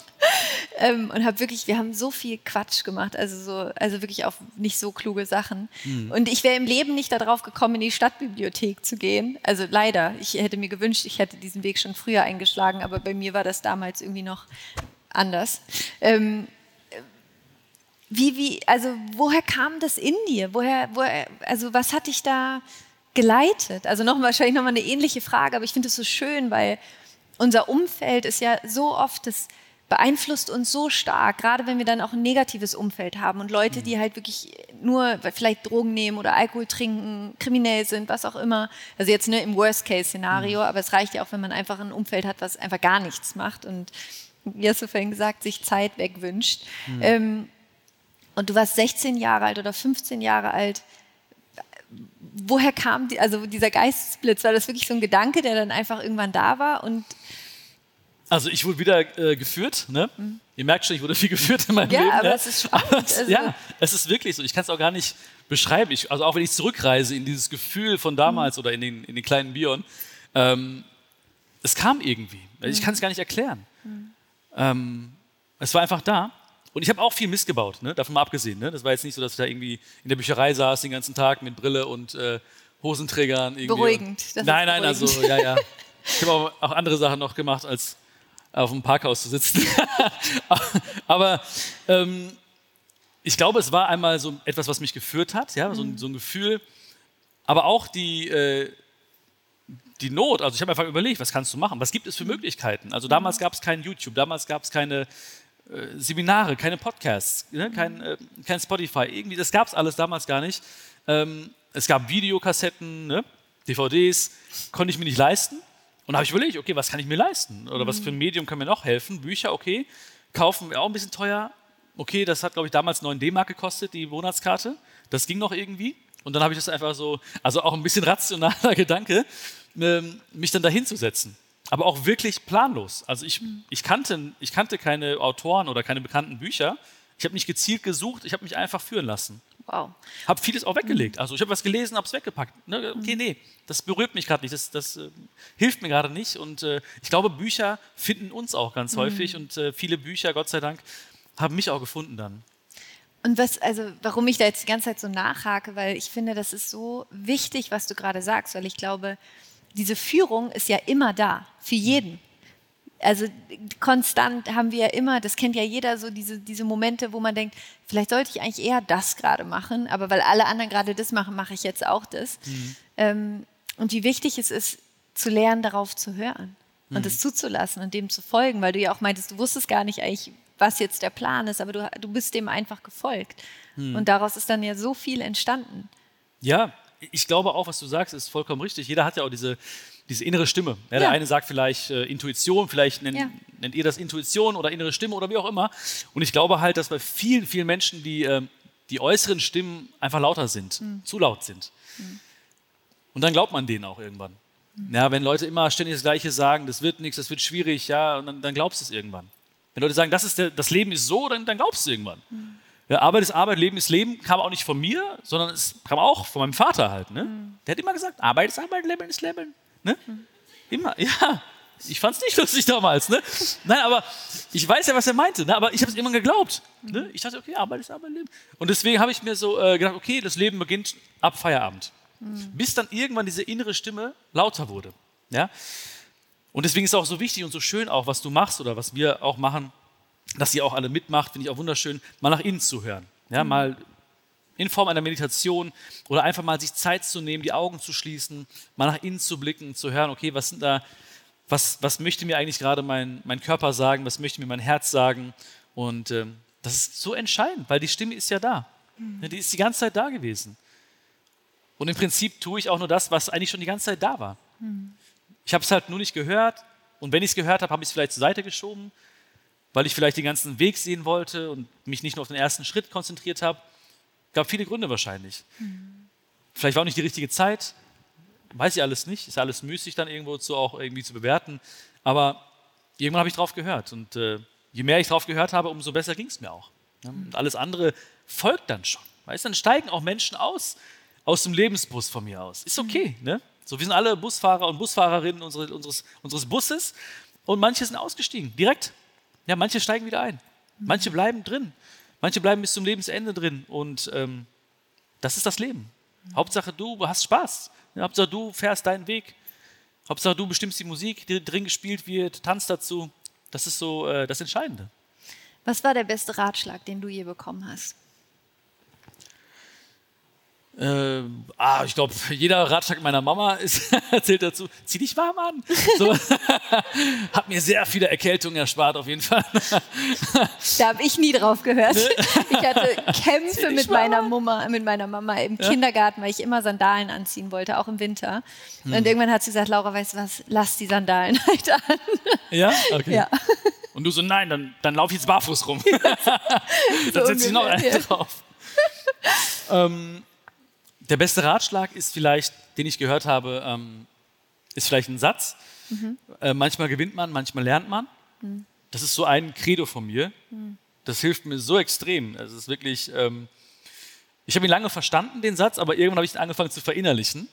ähm, und habe wirklich, wir haben so viel Quatsch gemacht, also so, also wirklich auch nicht so kluge Sachen. Mhm. Und ich wäre im Leben nicht darauf gekommen, in die Stadtbibliothek zu gehen. Also leider. Ich hätte mir gewünscht, ich hätte diesen Weg schon früher eingeschlagen, aber bei mir war das damals irgendwie noch anders. Ähm, wie, wie, also woher kam das in dir? Woher, woher, also was hat dich da geleitet? Also noch wahrscheinlich nochmal eine ähnliche Frage, aber ich finde es so schön, weil unser Umfeld ist ja so oft, das beeinflusst uns so stark, gerade wenn wir dann auch ein negatives Umfeld haben und Leute, die halt wirklich nur vielleicht Drogen nehmen oder Alkohol trinken, kriminell sind, was auch immer. Also jetzt ne, im Worst-Case-Szenario, mhm. aber es reicht ja auch, wenn man einfach ein Umfeld hat, was einfach gar nichts macht und, wie hast du vorhin gesagt, sich Zeit wegwünscht. Mhm. Ähm, und du warst 16 Jahre alt oder 15 Jahre alt woher kam die, also dieser Geistesblitz? War das wirklich so ein Gedanke, der dann einfach irgendwann da war? Und also ich wurde wieder äh, geführt. Ne? Mhm. Ihr merkt schon, ich wurde viel geführt in meinem ja, Leben. Aber ne? es ist spannend. Es, also ja, es ist wirklich so. Ich kann es auch gar nicht beschreiben. Ich, also auch wenn ich zurückreise in dieses Gefühl von damals mhm. oder in den, in den kleinen Bion, ähm, es kam irgendwie. Ich kann es gar nicht erklären. Mhm. Ähm, es war einfach da. Und ich habe auch viel Mist gebaut, ne? davon mal abgesehen. Ne? Das war jetzt nicht so, dass ich da irgendwie in der Bücherei saß den ganzen Tag mit Brille und äh, Hosenträgern. Irgendwie. Beruhigend. nein, nein, beruhigend. also ja, ja. Ich habe auch, auch, andere Sachen noch gemacht, als auf dem Parkhaus zu sitzen. Aber ähm, ich glaube, es war einmal so etwas, was mich geführt hat, ja, so, ein, so ein Gefühl, aber auch die, äh, die Not. Also ich habe einfach überlegt, was kannst du machen? Was gibt es für Möglichkeiten? Also damals gab es kein YouTube, damals gab es keine Seminare, keine Podcasts, ne? kein, äh, kein Spotify. Irgendwie, das gab es alles damals gar nicht. Ähm, es gab Videokassetten, ne? DVDs, konnte ich mir nicht leisten. Und da habe ich überlegt, okay, was kann ich mir leisten? Oder was für ein mhm. Medium kann mir noch helfen? Bücher, okay. Kaufen, auch ein bisschen teuer. Okay, das hat, glaube ich, damals 9 D-Mark gekostet, die Monatskarte. Das ging noch irgendwie. Und dann habe ich das einfach so, also auch ein bisschen rationaler Gedanke, ähm, mich dann dahin zu setzen aber auch wirklich planlos. Also ich, mhm. ich, kannte, ich kannte keine Autoren oder keine bekannten Bücher. Ich habe nicht gezielt gesucht, ich habe mich einfach führen lassen. Wow. Habe vieles auch weggelegt. Mhm. Also ich habe was gelesen, habe es weggepackt. Ne? Okay, mhm. nee, das berührt mich gerade nicht, das, das äh, hilft mir gerade nicht. Und äh, ich glaube, Bücher finden uns auch ganz mhm. häufig und äh, viele Bücher, Gott sei Dank, haben mich auch gefunden dann. Und was, also warum ich da jetzt die ganze Zeit so nachhake, weil ich finde, das ist so wichtig, was du gerade sagst, weil ich glaube, diese Führung ist ja immer da, für jeden. Also konstant haben wir ja immer, das kennt ja jeder, so diese, diese Momente, wo man denkt, vielleicht sollte ich eigentlich eher das gerade machen, aber weil alle anderen gerade das machen, mache ich jetzt auch das. Mhm. Ähm, und wie wichtig es ist, zu lernen, darauf zu hören und es mhm. zuzulassen und dem zu folgen, weil du ja auch meintest, du wusstest gar nicht eigentlich, was jetzt der Plan ist, aber du, du bist dem einfach gefolgt. Mhm. Und daraus ist dann ja so viel entstanden. Ja, ich glaube auch, was du sagst, ist vollkommen richtig. Jeder hat ja auch diese, diese innere Stimme. Ja, ja. Der eine sagt vielleicht äh, Intuition, vielleicht nennt, ja. nennt, ihr das Intuition oder innere Stimme oder wie auch immer. Und ich glaube halt, dass bei vielen, vielen Menschen die, äh, die äußeren Stimmen einfach lauter sind, mhm. zu laut sind. Mhm. Und dann glaubt man denen auch irgendwann. Mhm. Ja, wenn Leute immer ständig das Gleiche sagen, das wird nichts, das wird schwierig, ja, und dann, dann glaubst du es irgendwann. Wenn Leute sagen, das, ist der, das Leben ist so, dann, dann glaubst du es irgendwann. Mhm. Ja, Arbeit ist Arbeit, Leben ist Leben, kam auch nicht von mir, sondern es kam auch von meinem Vater halt. Ne? Mhm. Der hat immer gesagt, Arbeit ist Arbeit, Leben ist Leben. Ne? Mhm. Immer, ja. Ich fand es nicht lustig damals. Ne? Nein, aber ich weiß ja, was er meinte. Ne? Aber ich habe es immer geglaubt. Ne? Ich dachte, okay, Arbeit ist Arbeit, Leben. Und deswegen habe ich mir so äh, gedacht, okay, das Leben beginnt ab Feierabend. Mhm. Bis dann irgendwann diese innere Stimme lauter wurde. Ja? Und deswegen ist es auch so wichtig und so schön auch, was du machst oder was wir auch machen, dass ihr auch alle mitmacht, finde ich auch wunderschön, mal nach innen zu hören. Ja, mhm. mal in Form einer Meditation oder einfach mal sich Zeit zu nehmen, die Augen zu schließen, mal nach innen zu blicken, zu hören, okay, was sind da was, was möchte mir eigentlich gerade mein, mein Körper sagen, was möchte mir mein Herz sagen. Und ähm, das ist so entscheidend, weil die Stimme ist ja da. Mhm. Die ist die ganze Zeit da gewesen. Und im Prinzip tue ich auch nur das, was eigentlich schon die ganze Zeit da war. Mhm. Ich habe es halt nur nicht gehört. Und wenn ich es gehört habe, habe ich es vielleicht zur Seite geschoben, weil ich vielleicht den ganzen Weg sehen wollte und mich nicht nur auf den ersten Schritt konzentriert habe. Gab viele Gründe wahrscheinlich. Mhm. Vielleicht war auch nicht die richtige Zeit. Weiß ich alles nicht. Ist alles müßig dann irgendwo zu, auch irgendwie zu bewerten. Aber irgendwann habe ich drauf gehört. Und äh, je mehr ich drauf gehört habe, umso besser ging es mir auch. Und alles andere folgt dann schon. Weißt, dann steigen auch Menschen aus, aus dem Lebensbus von mir aus. Ist okay, ne? So, wir sind alle Busfahrer und Busfahrerinnen unseres, unseres, unseres Busses und manche sind ausgestiegen, direkt. Ja, manche steigen wieder ein. Manche bleiben drin. Manche bleiben bis zum Lebensende drin. Und ähm, das ist das Leben. Hauptsache, du hast Spaß. Hauptsache, du fährst deinen Weg. Hauptsache, du bestimmst die Musik, die drin gespielt wird, tanzt dazu. Das ist so äh, das Entscheidende. Was war der beste Ratschlag, den du je bekommen hast? Äh, ah, ich glaube, jeder Ratschlag meiner Mama ist, erzählt dazu, zieh dich warm an. So, hat mir sehr viele Erkältungen erspart, auf jeden Fall. da habe ich nie drauf gehört. Ne? Ich hatte Kämpfe mit meiner, Mama, mit meiner Mama im ja? Kindergarten, weil ich immer Sandalen anziehen wollte, auch im Winter. Hm. Und irgendwann hat sie gesagt, Laura, weißt du was, lass die Sandalen halt an. Ja? Okay. Ja. Und du so, nein, dann, dann lauf ich jetzt barfuß rum. dann setze ich noch einen drauf. ähm, der beste Ratschlag ist vielleicht, den ich gehört habe, ähm, ist vielleicht ein Satz. Mhm. Äh, manchmal gewinnt man, manchmal lernt man. Mhm. Das ist so ein Credo von mir. Mhm. Das hilft mir so extrem. Es ist wirklich, ähm, ich habe ihn lange verstanden, den Satz, aber irgendwann habe ich ihn angefangen zu verinnerlichen.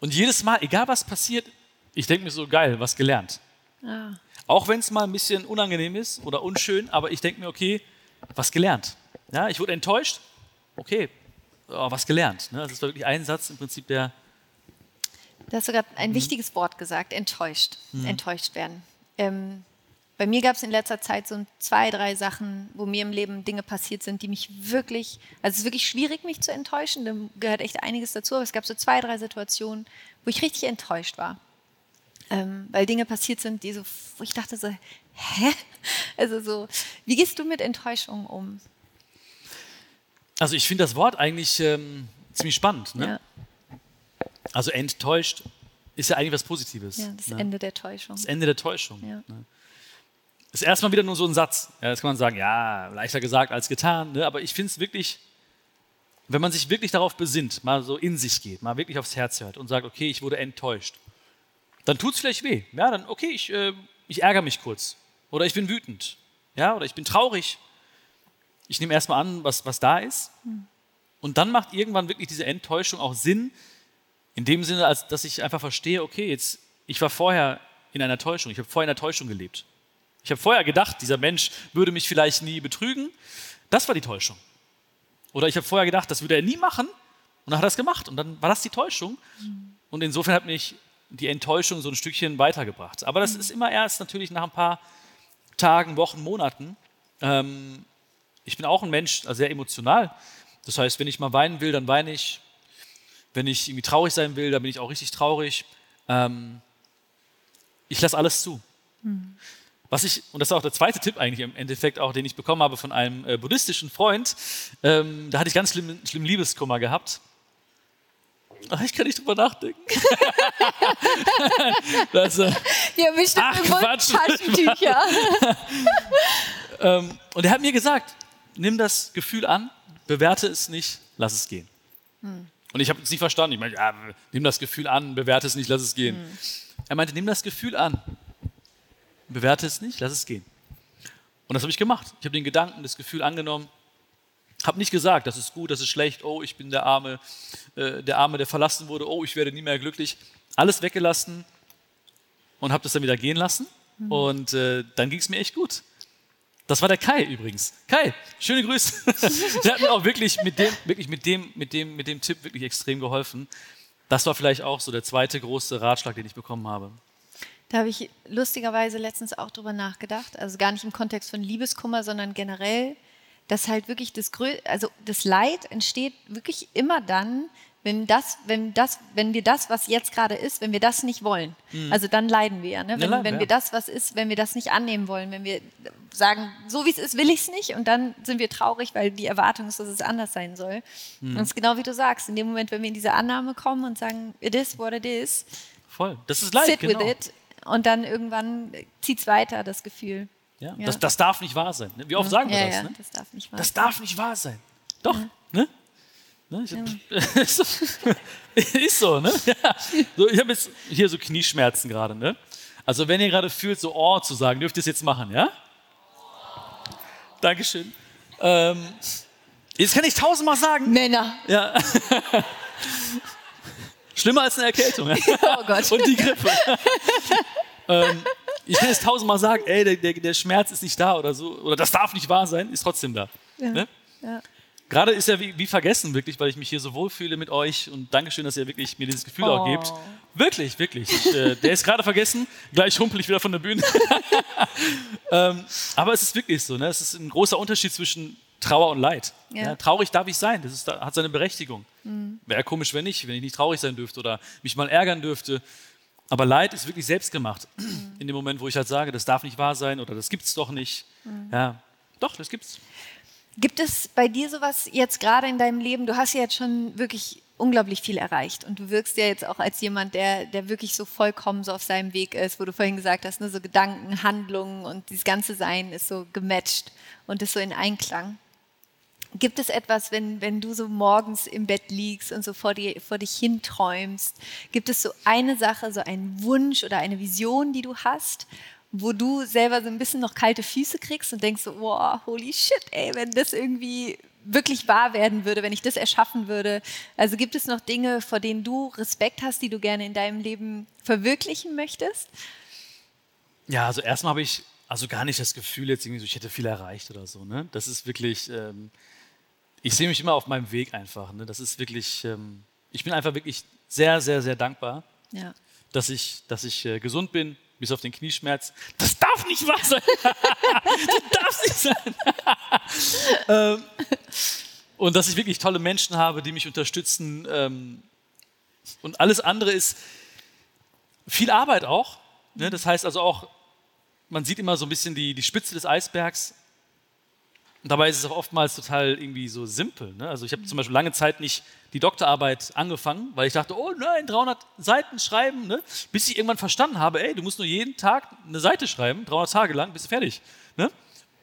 Und jedes Mal, egal was passiert, ich denke mir so, geil, was gelernt. Ah. Auch wenn es mal ein bisschen unangenehm ist oder unschön, aber ich denke mir, okay, was gelernt. Ja, ich wurde enttäuscht, okay, oh, was gelernt. Ne? Das ist wirklich ein Satz im Prinzip, der. Du hast sogar ein mhm. wichtiges Wort gesagt, enttäuscht, mhm. enttäuscht werden. Ähm, bei mir gab es in letzter Zeit so zwei, drei Sachen, wo mir im Leben Dinge passiert sind, die mich wirklich, also es ist wirklich schwierig, mich zu enttäuschen, da gehört echt einiges dazu, aber es gab so zwei, drei Situationen, wo ich richtig enttäuscht war. Ähm, weil Dinge passiert sind, die so, wo ich dachte so, hä? Also so, wie gehst du mit Enttäuschungen um? Also ich finde das Wort eigentlich ähm, ziemlich spannend. Ne? Ja. Also enttäuscht ist ja eigentlich was Positives. Ja, das ne? Ende der Täuschung. Das Ende der Täuschung. Ja. Ne? Ist erstmal wieder nur so ein Satz. Ja, das kann man sagen, ja, leichter gesagt als getan. Ne? Aber ich finde es wirklich, wenn man sich wirklich darauf besinnt, mal so in sich geht, mal wirklich aufs Herz hört und sagt, okay, ich wurde enttäuscht, dann tut es vielleicht weh. Ja, dann, okay, ich, äh, ich ärgere mich kurz. Oder ich bin wütend. Ja, oder ich bin traurig ich nehme erstmal an, was, was da ist. Und dann macht irgendwann wirklich diese Enttäuschung auch Sinn, in dem Sinne, als dass ich einfach verstehe, okay, jetzt, ich war vorher in einer Täuschung, ich habe vorher in einer Täuschung gelebt. Ich habe vorher gedacht, dieser Mensch würde mich vielleicht nie betrügen. Das war die Täuschung. Oder ich habe vorher gedacht, das würde er nie machen. Und dann hat er es gemacht. Und dann war das die Täuschung. Und insofern hat mich die Enttäuschung so ein Stückchen weitergebracht. Aber das ist immer erst natürlich nach ein paar Tagen, Wochen, Monaten. Ähm, ich bin auch ein Mensch, also sehr emotional. Das heißt, wenn ich mal weinen will, dann weine ich. Wenn ich irgendwie traurig sein will, dann bin ich auch richtig traurig. Ähm, ich lasse alles zu. Mhm. Was ich, und das ist auch der zweite Tipp eigentlich im Endeffekt auch, den ich bekommen habe von einem äh, buddhistischen Freund, ähm, da hatte ich ganz schlimm, schlimm Liebeskummer gehabt. Ach, ich kann nicht drüber nachdenken. das, äh, ja, bestimmt ach, Quatsch. Taschentücher. ähm, und er hat mir gesagt, nimm das Gefühl an, bewerte es nicht, lass es gehen. Hm. Und ich habe es nicht verstanden. Ich meine, ja, nimm das Gefühl an, bewerte es nicht, lass es gehen. Hm. Er meinte, nimm das Gefühl an, bewerte es nicht, lass es gehen. Und das habe ich gemacht. Ich habe den Gedanken, das Gefühl angenommen, habe nicht gesagt, das ist gut, das ist schlecht, oh, ich bin der Arme, äh, der Arme, der verlassen wurde, oh, ich werde nie mehr glücklich. Alles weggelassen und habe das dann wieder gehen lassen. Mhm. Und äh, dann ging es mir echt gut. Das war der Kai übrigens. Kai, schöne Grüße. der hat mir auch wirklich mit dem, wirklich mit dem, mit dem, mit dem Tipp wirklich extrem geholfen. Das war vielleicht auch so der zweite große Ratschlag, den ich bekommen habe. Da habe ich lustigerweise letztens auch drüber nachgedacht. Also gar nicht im Kontext von Liebeskummer, sondern generell, dass halt wirklich das, Grö also das Leid entsteht wirklich immer dann, Wenn, das, wenn, das, wenn wir das, was jetzt gerade ist, wenn wir das nicht wollen, mhm. also dann leiden wir. Ne? Wenn, ja, wenn wir das, was ist, wenn wir das nicht annehmen wollen, wenn wir sagen, so wie es ist, will ich es nicht und dann sind wir traurig, weil die Erwartung ist, dass es anders sein soll. Mhm. Und es ist genau wie du sagst, in dem Moment, wenn wir in diese Annahme kommen und sagen, it is what it is, Voll. Das ist Leid, sit genau. with it und dann irgendwann zieht es weiter, das Gefühl. Ja, ja. Das, das darf nicht wahr sein. Ne? Wie oft sagen wir ja, das? Ja, ne? das darf nicht wahr das sein. darf nicht wahr sein. Doch, ne? Ne? Ich, ist so, ne? So, ich habe jetzt hier so Knieschmerzen gerade, ne? Also wenn ihr gerade fühlt, so oh zu sagen, dürft ihr es jetzt machen, ja? Dankeschön. Ähm, jetzt kann ich tausendmal sagen. Männer. Ja. Schlimmer als eine Erkältung. Oh Gott. Und die Grippe. ähm, ich kann jetzt tausendmal sagen, ey, der, der, der, Schmerz ist nicht da oder so, oder das darf nicht wahr sein, ist trotzdem da. Ja. Ne? Ja. Gerade ist ja wie, wie, vergessen, wirklich, weil ich mich hier so wohlfühle mit euch und Dankeschön, dass ihr wirklich mir dieses Gefühl oh. auch gebt. Wirklich, wirklich. Ich, äh, der ist gerade vergessen, gleich humpel ich wieder von der Bühne. ähm, aber es ist wirklich so, ne? es ist ein großer Unterschied zwischen Trauer und Leid. Ja. Ja, traurig darf ich sein, das ist, hat seine Berechtigung. Mhm. Wäre komisch, wenn nicht, wenn ich nicht traurig sein dürfte oder mich mal ärgern dürfte. Aber Leid ist wirklich selbstgemacht. Mhm. In dem Moment, wo ich halt sage, das darf nicht wahr sein oder das gibt es doch nicht. Mhm. Ja, doch, das gibt's. Gibt es bei dir sowas jetzt gerade in deinem Leben? Du hast ja jetzt schon wirklich unglaublich viel erreicht und du wirkst ja jetzt auch als jemand, der, der wirklich so vollkommen so auf seinem Weg ist, wo du vorhin gesagt hast, ne, so Gedanken, Handlungen und dieses ganze Sein ist so gematcht und ist so in Einklang. Gibt es etwas, wenn, wenn du so morgens im Bett liegst und so vor, dir, vor dich hinträumst, gibt es so eine Sache, so einen Wunsch oder eine Vision, die du hast, wo du selber so ein bisschen noch kalte Füße kriegst und denkst so, wow, holy shit, ey, wenn das irgendwie wirklich wahr werden würde, wenn ich das erschaffen würde. Also gibt es noch Dinge, vor denen du Respekt hast, die du gerne in deinem Leben verwirklichen möchtest? Ja, also erstmal habe ich also gar nicht das Gefühl jetzt irgendwie so, ich hätte viel erreicht oder so. Ne? Das ist wirklich, ähm, ich sehe mich immer auf meinem Weg einfach. Ne? Das ist wirklich, ähm, ich bin einfach wirklich sehr, sehr, sehr dankbar, ja. dass ich, dass ich äh, gesund bin, bis auf den Knieschmerz. Das darf nicht wahr sein. das darf nicht sein. ähm, und dass ich wirklich tolle Menschen habe, die mich unterstützen. Ähm, und alles andere ist viel Arbeit auch. Ne? Das heißt also auch, man sieht immer so ein bisschen die, die Spitze des Eisbergs, dabei ist es auch oftmals total irgendwie so simpel. Ne? Also ich habe zum Beispiel lange Zeit nicht die Doktorarbeit angefangen, weil ich dachte, oh nein, 300 Seiten schreiben, ne? bis ich irgendwann verstanden habe, ey, du musst nur jeden Tag eine Seite schreiben, 300 Tage lang, bist du fertig. Ne?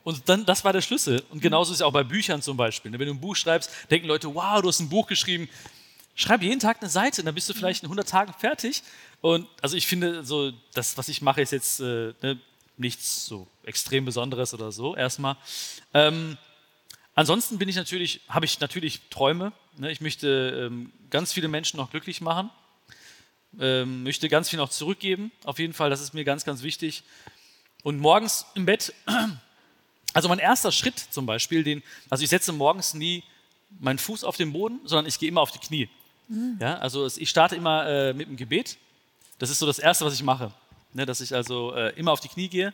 Und dann, das war der Schlüssel. Und genauso ist es auch bei Büchern zum Beispiel. Ne? Wenn du ein Buch schreibst, denken Leute, wow, du hast ein Buch geschrieben. Schreib jeden Tag eine Seite, dann bist du vielleicht in 100 Tagen fertig. Und also ich finde, so das, was ich mache, ist jetzt äh, ne, nichts so extrem Besonderes oder so erstmal. Ähm, ansonsten bin ich natürlich, habe ich natürlich Träume. Ne? Ich möchte ähm, ganz viele Menschen noch glücklich machen, ähm, möchte ganz viel noch zurückgeben. Auf jeden Fall, das ist mir ganz, ganz wichtig. Und morgens im Bett, also mein erster Schritt zum Beispiel, den, also ich setze morgens nie meinen Fuß auf den Boden, sondern ich gehe immer auf die Knie. Mhm. Ja, also ich starte immer äh, mit dem Gebet. Das ist so das Erste, was ich mache. Ne, dass ich also äh, immer auf die Knie gehe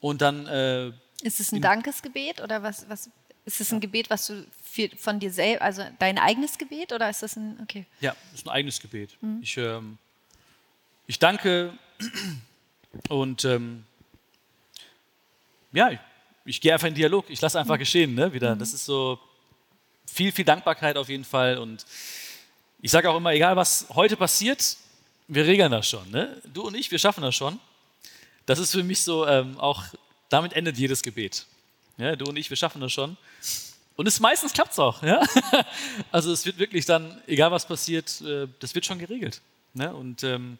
und dann. Äh, ist es ein Dankesgebet oder was, was ist es ein Gebet, was du für, von dir selbst, also dein eigenes Gebet oder ist das ein, okay? Ja, das ist ein eigenes Gebet. Mhm. Ich, ähm, ich danke und ähm, ja, ich, ich gehe einfach in Dialog. Ich lasse einfach mhm. geschehen, ne, wieder. Mhm. Das ist so viel, viel Dankbarkeit auf jeden Fall und ich sage auch immer, egal was heute passiert, wir regeln das schon. Ne? Du und ich, wir schaffen das schon. Das ist für mich so, ähm, auch damit endet jedes Gebet. Ja, du und ich, wir schaffen das schon. Und es meistens klappt es auch. Ja? Also es wird wirklich dann, egal was passiert, äh, das wird schon geregelt. Ne? Und ähm,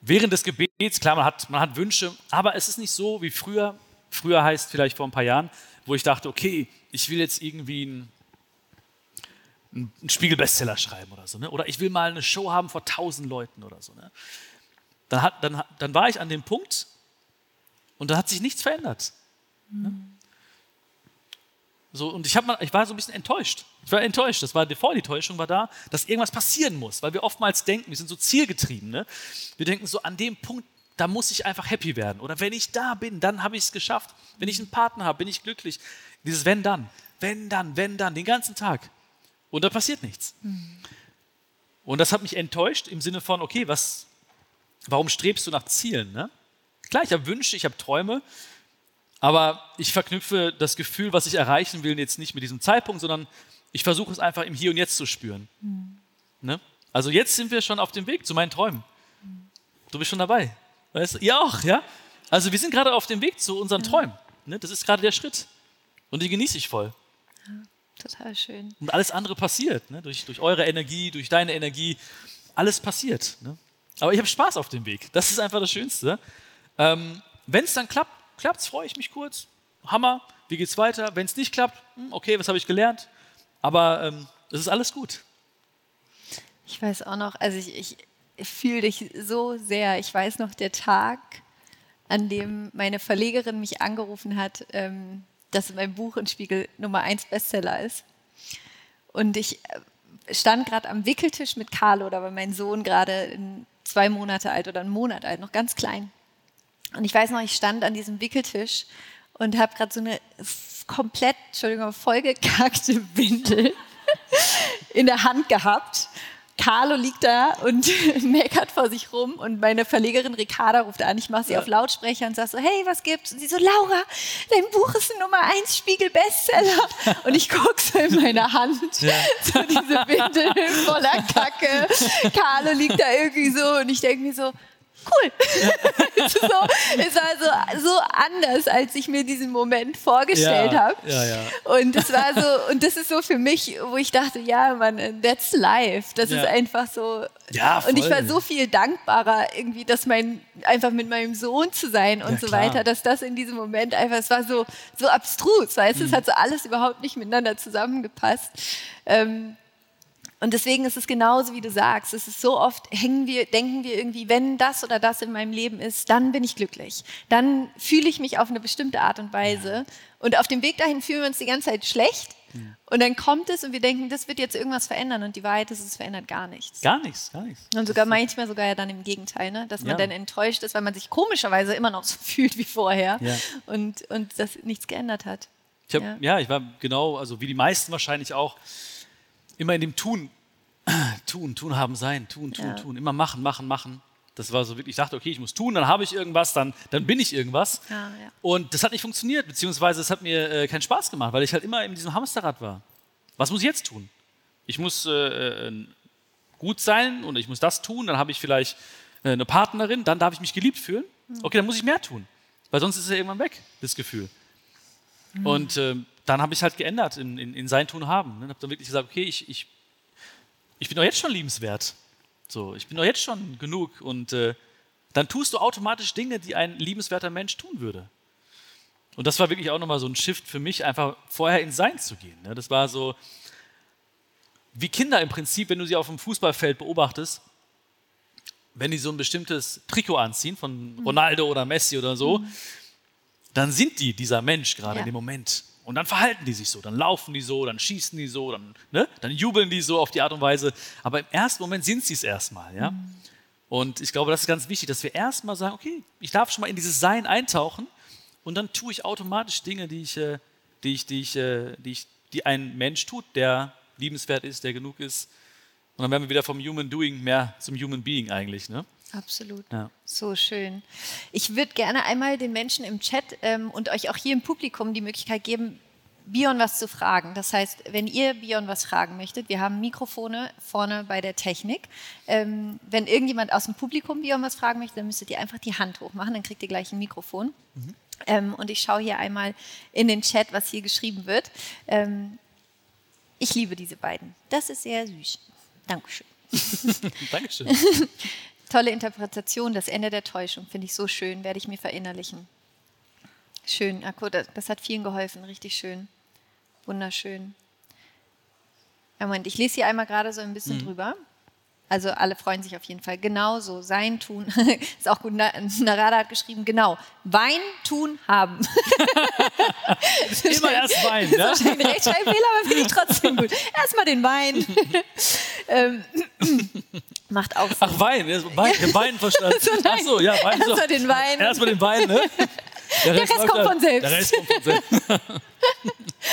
während des Gebets, klar, man hat, man hat Wünsche, aber es ist nicht so wie früher. Früher heißt vielleicht vor ein paar Jahren, wo ich dachte, okay, ich will jetzt irgendwie ein einen Spiegel-Bestseller schreiben oder so. Ne? Oder ich will mal eine Show haben vor tausend Leuten oder so. Ne? Dann, hat, dann, dann war ich an dem Punkt und da hat sich nichts verändert. Mhm. Ne? So, und ich, hab, ich war so ein bisschen enttäuscht. Ich war enttäuscht. Das war bevor die Täuschung war da, dass irgendwas passieren muss, weil wir oftmals denken, wir sind so zielgetrieben. Ne? Wir denken so, an dem Punkt, da muss ich einfach happy werden. Oder wenn ich da bin, dann habe ich es geschafft. Wenn ich einen Partner habe, bin ich glücklich. Dieses wenn dann, wenn dann, wenn dann, den ganzen Tag. Und da passiert nichts. Mhm. Und das hat mich enttäuscht im Sinne von, okay, was, warum strebst du nach Zielen? Ne? Klar, ich habe Wünsche, ich habe Träume, aber ich verknüpfe das Gefühl, was ich erreichen will, jetzt nicht mit diesem Zeitpunkt, sondern ich versuche es einfach im Hier und Jetzt zu spüren. Mhm. Ne? Also jetzt sind wir schon auf dem Weg zu meinen Träumen. Mhm. Du bist schon dabei. Weißt du? Ihr auch, ja? Also wir sind gerade auf dem Weg zu unseren Träumen. Ne? Das ist gerade der Schritt. Und die genieße ich voll. Ja, total schön. Und alles andere passiert. Ne? Durch, durch eure Energie, durch deine Energie. Alles passiert. Ne? Aber ich habe Spaß auf dem Weg. Das ist einfach das Schönste. Ähm, Wenn es dann klappt, klappt es, freue ich mich kurz. Hammer, wie geht's weiter? Wenn es nicht klappt, hm, okay, was habe ich gelernt? Aber ähm, es ist alles gut. Ich weiß auch noch, also ich, ich fühle dich so sehr. Ich weiß noch, der Tag, an dem meine Verlegerin mich angerufen hat, ähm, dass mein Buch in Spiegel Nummer 1 Bestseller ist. Und ich äh, stand gerade am Wickeltisch mit Carlo, da war mein Sohn gerade zwei Monate alt oder einen Monat alt, noch ganz klein. Und ich weiß noch, ich stand an diesem Wickeltisch und habe gerade so eine komplett, Entschuldigung, vollgekackte Windel in der Hand gehabt Carlo liegt da und meckert vor sich rum und meine Verlegerin Ricarda ruft an. Ich mache sie ja. auf Lautsprecher und sage so, hey, was gibt's? Und sie so, Laura, dein Buch ist ein Nummer 1 Spiegel-Bestseller. Und ich gucke so in meine Hand, ja. so diese Windel voller Kacke. Carlo liegt da irgendwie so und ich denke mir so, cool. so, es war so, so anders, als ich mir diesen Moment vorgestellt ja, habe. Ja, ja. Und es war so, und das ist so für mich, wo ich dachte, ja, man, that's life. Das ist einfach so. Ja, voll. Und ich war so viel dankbarer, irgendwie, dass mein, einfach mit meinem Sohn zu sein und so klar. weiter, dass das in diesem Moment einfach, es war so, so abstrus, weißt du, mhm. es hat so alles überhaupt nicht miteinander zusammengepasst. Ähm, und deswegen ist es genauso, wie du sagst. Es ist so oft, hängen wir, denken wir irgendwie, wenn das oder das in meinem Leben ist, dann bin ich glücklich. Dann fühle ich mich auf eine bestimmte Art und Weise. Und auf dem Weg dahin fühlen wir uns die ganze Zeit schlecht. Und dann kommt es und wir denken, das wird jetzt irgendwas verändern. Und die Wahrheit ist, es verändert gar nichts. Gar nichts, gar nichts. Und sogar manchmal sogar ja dann im Gegenteil, ne? dass man ja. dann enttäuscht ist, weil man sich komischerweise immer noch so fühlt wie vorher ja. und, und das nichts geändert hat. Ich hab, ja. ja, ich war genau, also wie die meisten wahrscheinlich auch, immer in dem Tun, tun, tun haben sein, tun, tun, ja. tun, immer machen, machen, machen. Das war so wirklich, ich dachte, okay, ich muss tun, dann habe ich irgendwas, dann, dann bin ich irgendwas. Ja, ja. Und das hat nicht funktioniert, beziehungsweise es hat mir äh, keinen Spaß gemacht, weil ich halt immer in diesem Hamsterrad war. Was muss ich jetzt tun? Ich muss äh, äh, gut sein und ich muss das tun, dann habe ich vielleicht äh, eine Partnerin, dann darf ich mich geliebt fühlen. Mhm. Okay, dann muss ich mehr tun, weil sonst ist es ja irgendwann weg, das Gefühl. Mhm. Und ähm, dann habe ich es halt geändert in, in, in, sein Tun haben. Ne? Habe dann wirklich gesagt, okay, ich, ich, ich bin doch jetzt schon liebenswert. So, ich bin doch jetzt schon genug. Und äh, dann tust du automatisch Dinge, die ein liebenswerter Mensch tun würde. Und das war wirklich auch nochmal so ein Shift für mich, einfach vorher ins Sein zu gehen. Ne? Das war so, wie Kinder im Prinzip, wenn du sie auf dem Fußballfeld beobachtest, wenn die so ein bestimmtes Trikot anziehen von mhm. Ronaldo oder Messi oder so, mhm. dann sind die dieser Mensch gerade ja. in dem Moment. Und dann verhalten die sich so, dann laufen die so, dann schießen die so, dann, ne? dann jubeln die so auf die Art und Weise. Aber im ersten Moment sind sie es erstmal. Ja? Mhm. Und ich glaube, das ist ganz wichtig, dass wir erstmal sagen, okay, ich darf schon mal in dieses Sein eintauchen und dann tue ich automatisch Dinge, die ich, äh, die ich, die ich, äh, die ich, die ein Mensch tut, der liebenswert ist, der genug ist. Und dann werden wir wieder vom Human Doing mehr zum Human Being eigentlich. Ne? Absolut. Ja. So schön. Ich würde gerne einmal den Menschen im Chat ähm, und euch auch hier im Publikum die Möglichkeit geben, Bion was zu fragen. Das heißt, wenn ihr Bion was fragen möchtet, wir haben Mikrofone vorne bei der Technik. Ähm, wenn irgendjemand aus dem Publikum Bion was fragen möchte, dann müsstet ihr einfach die Hand hochmachen, dann kriegt ihr gleich ein Mikrofon. Mhm. Ähm, und ich schaue hier einmal in den Chat, was hier geschrieben wird. Ähm, ich liebe diese beiden. Das ist sehr süß. Dankeschön. Dankeschön. Tolle Interpretation, das Ende der Täuschung, finde ich so schön, werde ich mir verinnerlichen. Schön, Akku, das hat vielen geholfen, richtig schön. Wunderschön. Moment, ich lese hier einmal gerade so ein bisschen mhm. drüber. Also alle freuen sich auf jeden Fall. Genauso, sein, tun. ist auch gut. Narada hat geschrieben, genau. Wein, tun, haben. Immer erst Wein, ne? Das ist ein Rechtschreibfehler, aber finde ich trotzdem gut. Erstmal den Wein. ähm, macht auch Sinn. Ach, Wein. Wein, Wein verstanden. Also Ach so, ja, Wein. Erstmal den Wein. Erstmal den Wein, ne? Der Rest, der Rest kommt von selbst. Der Rest kommt von selbst.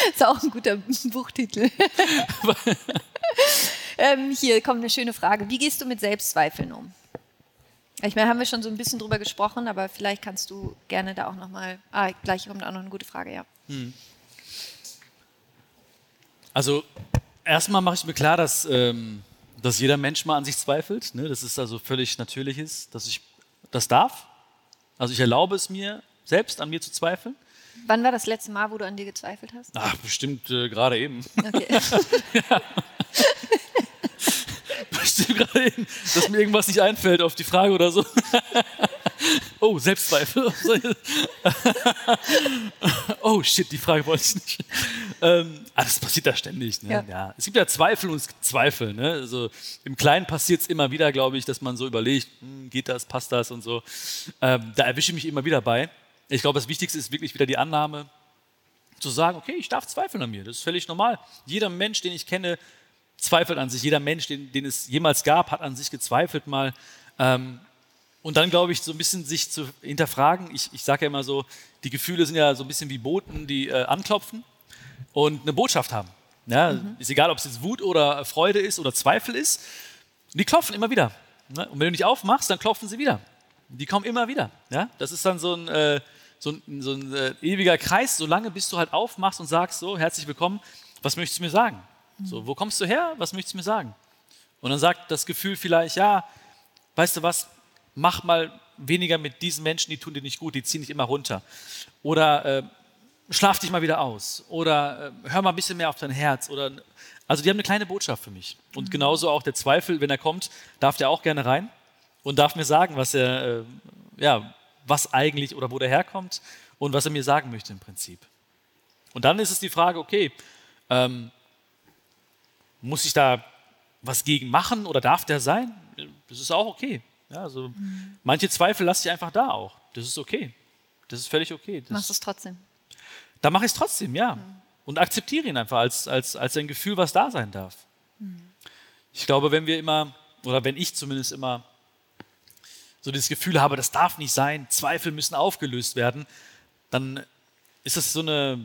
ist auch ein guter Buchtitel. ähm, hier kommt eine schöne Frage. Wie gehst du mit Selbstzweifeln um? Ich meine, haben wir schon so ein bisschen drüber gesprochen, aber vielleicht kannst du gerne da auch nochmal. Ah, gleich kommt auch noch eine gute Frage, ja. Hm. Also, erstmal mache ich mir klar, dass, ähm, dass jeder Mensch mal an sich zweifelt. Ne? Das ist also völlig natürlich ist, dass ich das darf. Also, ich erlaube es mir, selbst an mir zu zweifeln. Wann war das letzte Mal, wo du an dir gezweifelt hast? Ach, bestimmt äh, gerade eben. Okay. ja. bestimmt gerade eben, dass mir irgendwas nicht einfällt auf die Frage oder so. oh, Selbstzweifel. oh, shit, die Frage wollte ich nicht. Ähm, ah, das passiert da ständig. Ne? Ja. ja. Es gibt ja Zweifel und es gibt Zweifel. Ne? Also, Im Kleinen passiert es immer wieder, glaube ich, dass man so überlegt, hm, geht das, passt das und so. Ähm, da erwische ich mich immer wieder bei. Ich glaube, das Wichtigste ist wirklich wieder die Annahme, zu sagen, okay, ich darf zweifeln an mir. Das ist völlig normal. Jeder Mensch, den ich kenne, zweifelt an sich. Jeder Mensch, den, den es jemals gab, hat an sich gezweifelt mal. Ähm, und dann, glaube ich, so ein bisschen sich zu hinterfragen. Ich, ich sage ja immer so, die Gefühle sind ja so ein bisschen wie Boten, die äh, anklopfen und eine Botschaft haben. Ja, mhm. Ist egal, ob es jetzt Wut oder Freude ist oder Zweifel ist. Die klopfen immer wieder. Ne? Und wenn du nicht aufmachst, dann klopfen sie wieder. Die kommen immer wieder. Ja? Das ist dann so ein, äh, so ein, so ein äh, ewiger Kreis, solange bis du halt aufmachst und sagst so, herzlich willkommen, was möchtest du mir sagen? So, wo kommst du her? Was möchtest du mir sagen? Und dann sagt das Gefühl vielleicht, ja, weißt du was, mach mal weniger mit diesen Menschen, die tun dir nicht gut, die ziehen dich immer runter. Oder äh, schlaf dich mal wieder aus. Oder äh, hör mal ein bisschen mehr auf dein Herz. Oder, also die haben eine kleine Botschaft für mich. Und mhm. genauso auch der Zweifel, wenn er kommt, darf der auch gerne rein und darf mir sagen, was er, äh, ja, was eigentlich oder wo der herkommt und was er mir sagen möchte im Prinzip. Und dann ist es die Frage, okay, ähm, muss ich da was gegen machen oder darf der sein? Das ist auch okay. Ja, also mhm. Manche Zweifel lasse ich einfach da auch. Das ist okay. Das ist völlig okay. Das, Machst du es trotzdem? Da mache ich es trotzdem, ja. Mhm. Und akzeptiere ihn einfach als, als, als ein Gefühl, was da sein darf. Mhm. Ich glaube, wenn wir immer, oder wenn ich zumindest immer so das Gefühl habe, das darf nicht sein, Zweifel müssen aufgelöst werden, dann ist das so eine,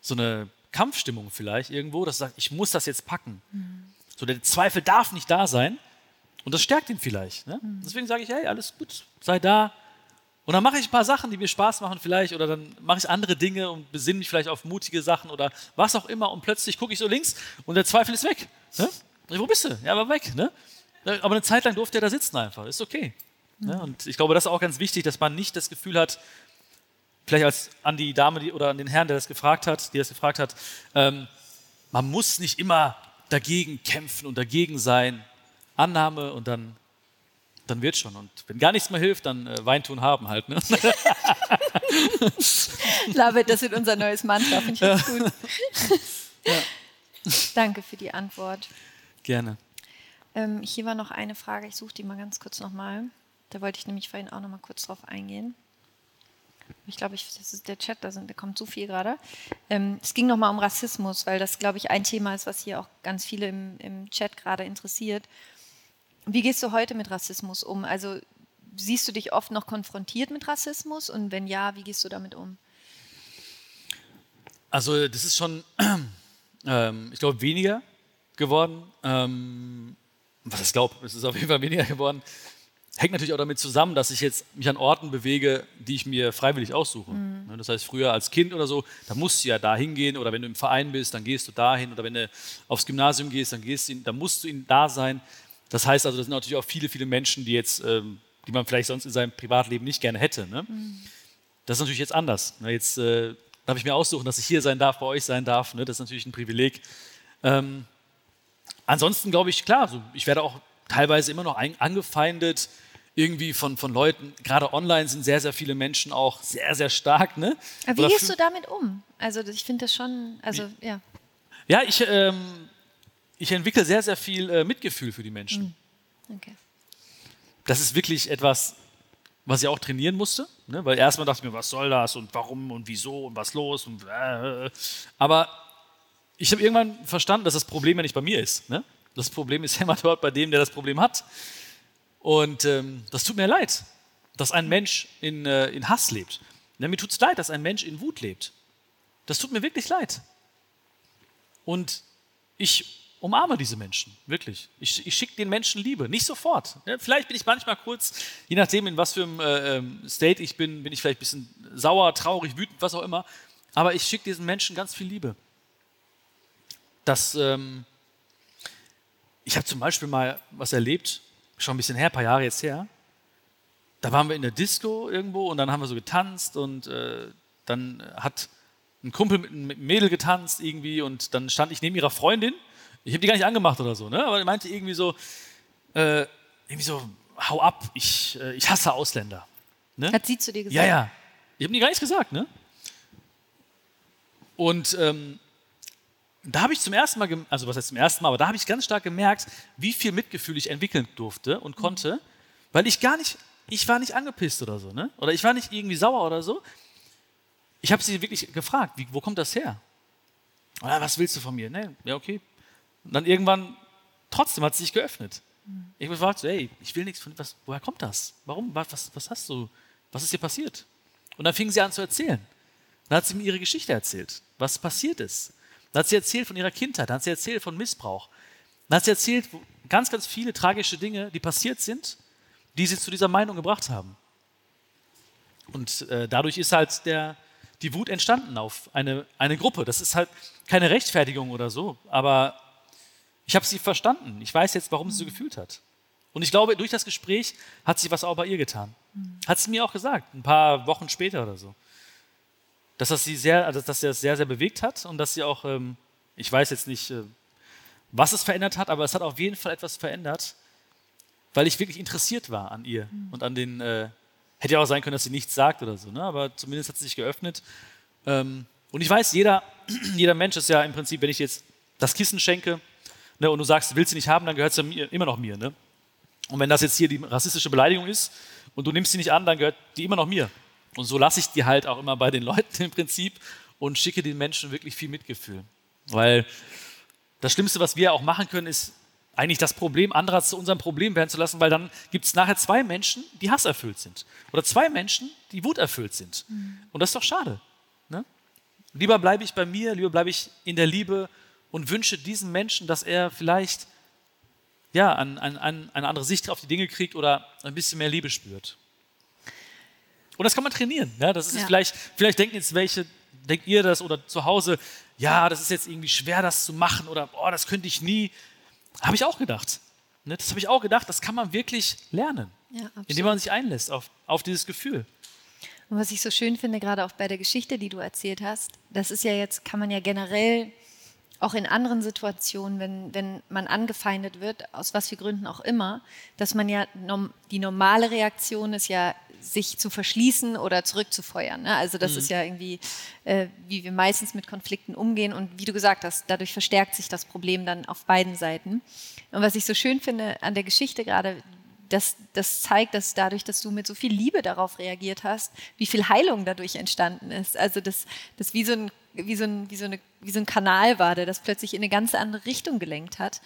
so eine Kampfstimmung vielleicht irgendwo, dass sagt, ich muss das jetzt packen. Mhm. So der Zweifel darf nicht da sein und das stärkt ihn vielleicht. Ne? Mhm. Deswegen sage ich, hey, alles gut, sei da. Und dann mache ich ein paar Sachen, die mir Spaß machen vielleicht oder dann mache ich andere Dinge und besinne mich vielleicht auf mutige Sachen oder was auch immer und plötzlich gucke ich so links und der Zweifel ist weg. Ne? Wo bist du? Ja, aber weg. Ne? Aber eine Zeit lang durfte er da sitzen einfach. Ist okay. Ne? Mhm. Und ich glaube, das ist auch ganz wichtig, dass man nicht das Gefühl hat, vielleicht als an die Dame die, oder an den Herrn, der das gefragt hat, die das gefragt hat, ähm, man muss nicht immer dagegen kämpfen und dagegen sein. Annahme und dann, dann wird schon. Und wenn gar nichts mehr hilft, dann äh, Weintun haben halt. Ne? Love das wird unser neues Mantra, finde ich ja. gut. ja. Danke für die Antwort. Gerne. Ähm, hier war noch eine Frage, ich suche die mal ganz kurz nochmal. Da wollte ich nämlich vorhin auch noch mal kurz drauf eingehen. Ich glaube, ich, das ist der Chat, da, sind, da kommt so viel gerade. Ähm, es ging nochmal um Rassismus, weil das, glaube ich, ein Thema ist, was hier auch ganz viele im, im Chat gerade interessiert. Wie gehst du heute mit Rassismus um? Also siehst du dich oft noch konfrontiert mit Rassismus und wenn ja, wie gehst du damit um? Also das ist schon, ähm, ich glaube, weniger geworden. Ähm, was ich glaube, es ist auf jeden Fall weniger geworden. Hängt natürlich auch damit zusammen, dass ich jetzt mich an Orten bewege, die ich mir freiwillig aussuche. Mhm. Ne, das heißt, früher als Kind oder so, da musst du ja da hingehen oder wenn du im Verein bist, dann gehst du dahin oder wenn du aufs Gymnasium gehst, dann, gehst du, dann musst du da sein. Das heißt also, das sind natürlich auch viele, viele Menschen, die jetzt, ähm, die man vielleicht sonst in seinem Privatleben nicht gerne hätte. Ne? Mhm. Das ist natürlich jetzt anders. Ne? Jetzt äh, darf ich mir aussuchen, dass ich hier sein darf, bei euch sein darf. Ne? Das ist natürlich ein Privileg. Ähm, ansonsten glaube ich, klar, so, ich werde auch teilweise immer noch angefeindet irgendwie von, von Leuten, gerade online sind sehr, sehr viele Menschen auch sehr, sehr stark. Ne? Aber wie Oder gehst du damit um? Also ich finde das schon, also ja. Ja, ich, ähm, ich entwickle sehr, sehr viel äh, Mitgefühl für die Menschen. Hm. Okay. Das ist wirklich etwas, was ich auch trainieren musste, ne? weil erstmal dachte ich mir, was soll das und warum und wieso und was los und äh, aber ich habe irgendwann verstanden, dass das Problem ja nicht bei mir ist. Ne? Das Problem ist ja immer dort bei dem, der das Problem hat. Und ähm, das tut mir leid, dass ein Mensch in, äh, in Hass lebt. Ja, mir tut es leid, dass ein Mensch in Wut lebt. Das tut mir wirklich leid. Und ich umarme diese Menschen, wirklich. Ich, ich schicke den Menschen Liebe, nicht sofort. Ja, vielleicht bin ich manchmal kurz, je nachdem, in was für einem äh, ähm, State ich bin, bin ich vielleicht ein bisschen sauer, traurig, wütend, was auch immer. Aber ich schicke diesen Menschen ganz viel Liebe. Das, ähm, ich habe zum Beispiel mal was erlebt, schon ein bisschen her, ein paar Jahre jetzt her. Da waren wir in der Disco irgendwo und dann haben wir so getanzt und äh, dann hat ein Kumpel mit einem Mädel getanzt irgendwie und dann stand ich neben ihrer Freundin. Ich habe die gar nicht angemacht oder so, ne? aber er meinte irgendwie so, äh, irgendwie so, hau ab, ich, äh, ich hasse Ausländer. Ne? Hat sie zu dir gesagt? Ja, ja. Ich habe nie gar nichts gesagt, ne? Und ähm, da habe ich zum ersten Mal, also was heißt zum ersten Mal, aber da habe ich ganz stark gemerkt, wie viel Mitgefühl ich entwickeln durfte und konnte, weil ich gar nicht, ich war nicht angepisst oder so, ne? Oder ich war nicht irgendwie sauer oder so. Ich habe sie wirklich gefragt, wie, wo kommt das her? Oder was willst du von mir? Ne, ja, okay. Und dann irgendwann, trotzdem hat sie sich geöffnet. Mhm. Ich gefragt, so, hey, ich will nichts von, was, woher kommt das? Warum, was, was hast du, was ist dir passiert? Und dann fing sie an zu erzählen. Dann hat sie mir ihre Geschichte erzählt, was passiert ist. Dann hat sie erzählt von ihrer Kindheit, dann hat sie erzählt von Missbrauch. Dann hat sie erzählt ganz, ganz viele tragische Dinge, die passiert sind, die sie zu dieser Meinung gebracht haben. Und äh, dadurch ist halt der, die Wut entstanden auf eine, eine Gruppe. Das ist halt keine Rechtfertigung oder so, aber ich habe sie verstanden. Ich weiß jetzt, warum sie so gefühlt hat. Und ich glaube, durch das Gespräch hat sie was auch bei ihr getan. Hat sie mir auch gesagt, ein paar Wochen später oder so dass das sie sehr, also dass sie das sehr, sehr bewegt hat und dass sie auch, ähm, ich weiß jetzt nicht, äh, was es verändert hat, aber es hat auf jeden Fall etwas verändert, weil ich wirklich interessiert war an ihr mhm. und an den, äh, hätte ja auch sein können, dass sie nichts sagt oder so, ne? aber zumindest hat sie sich geöffnet. Ähm, und ich weiß, jeder, jeder Mensch ist ja im Prinzip, wenn ich jetzt das Kissen schenke ne, und du sagst, willst du nicht haben, dann gehört ja immer noch mir. Ne? Und wenn das jetzt hier die rassistische Beleidigung ist und du nimmst sie nicht an, dann gehört die immer noch mir. Und so lasse ich die halt auch immer bei den Leuten im Prinzip und schicke den Menschen wirklich viel Mitgefühl. Weil das Schlimmste, was wir auch machen können, ist eigentlich das Problem anderer zu unserem Problem werden zu lassen, weil dann gibt es nachher zwei Menschen, die hasserfüllt sind. Oder zwei Menschen, die wuterfüllt sind. Mhm. Und das ist doch schade. Ne? Lieber bleibe ich bei mir, lieber bleibe ich in der Liebe und wünsche diesem Menschen, dass er vielleicht ja, an, an, an eine andere Sicht auf die Dinge kriegt oder ein bisschen mehr Liebe spürt. Und das kann man trainieren. Ja? Das ist ja. vielleicht, vielleicht denken jetzt welche, denkt ihr das oder zu Hause, ja, das ist jetzt irgendwie schwer, das zu machen oder oh, das könnte ich nie. Habe ich auch gedacht. Ne? Das habe ich auch gedacht, das kann man wirklich lernen, ja, indem man sich einlässt auf, auf dieses Gefühl. Und was ich so schön finde, gerade auch bei der Geschichte, die du erzählt hast, das ist ja jetzt, kann man ja generell auch in anderen Situationen, wenn, wenn man angefeindet wird, aus was für Gründen auch immer, dass man ja, die normale Reaktion ist ja, sich zu verschließen oder zurückzufeuern. Ne? Also das mhm. ist ja irgendwie, äh, wie wir meistens mit Konflikten umgehen. Und wie du gesagt hast, dadurch verstärkt sich das Problem dann auf beiden Seiten. Und was ich so schön finde an der Geschichte gerade, das, das zeigt, dass dadurch, dass du mit so viel Liebe darauf reagiert hast, wie viel Heilung dadurch entstanden ist. Also das, das wie, so ein, wie, so ein, wie, so eine, wie so ein Kanal war, der das plötzlich in eine ganz andere Richtung gelenkt hat.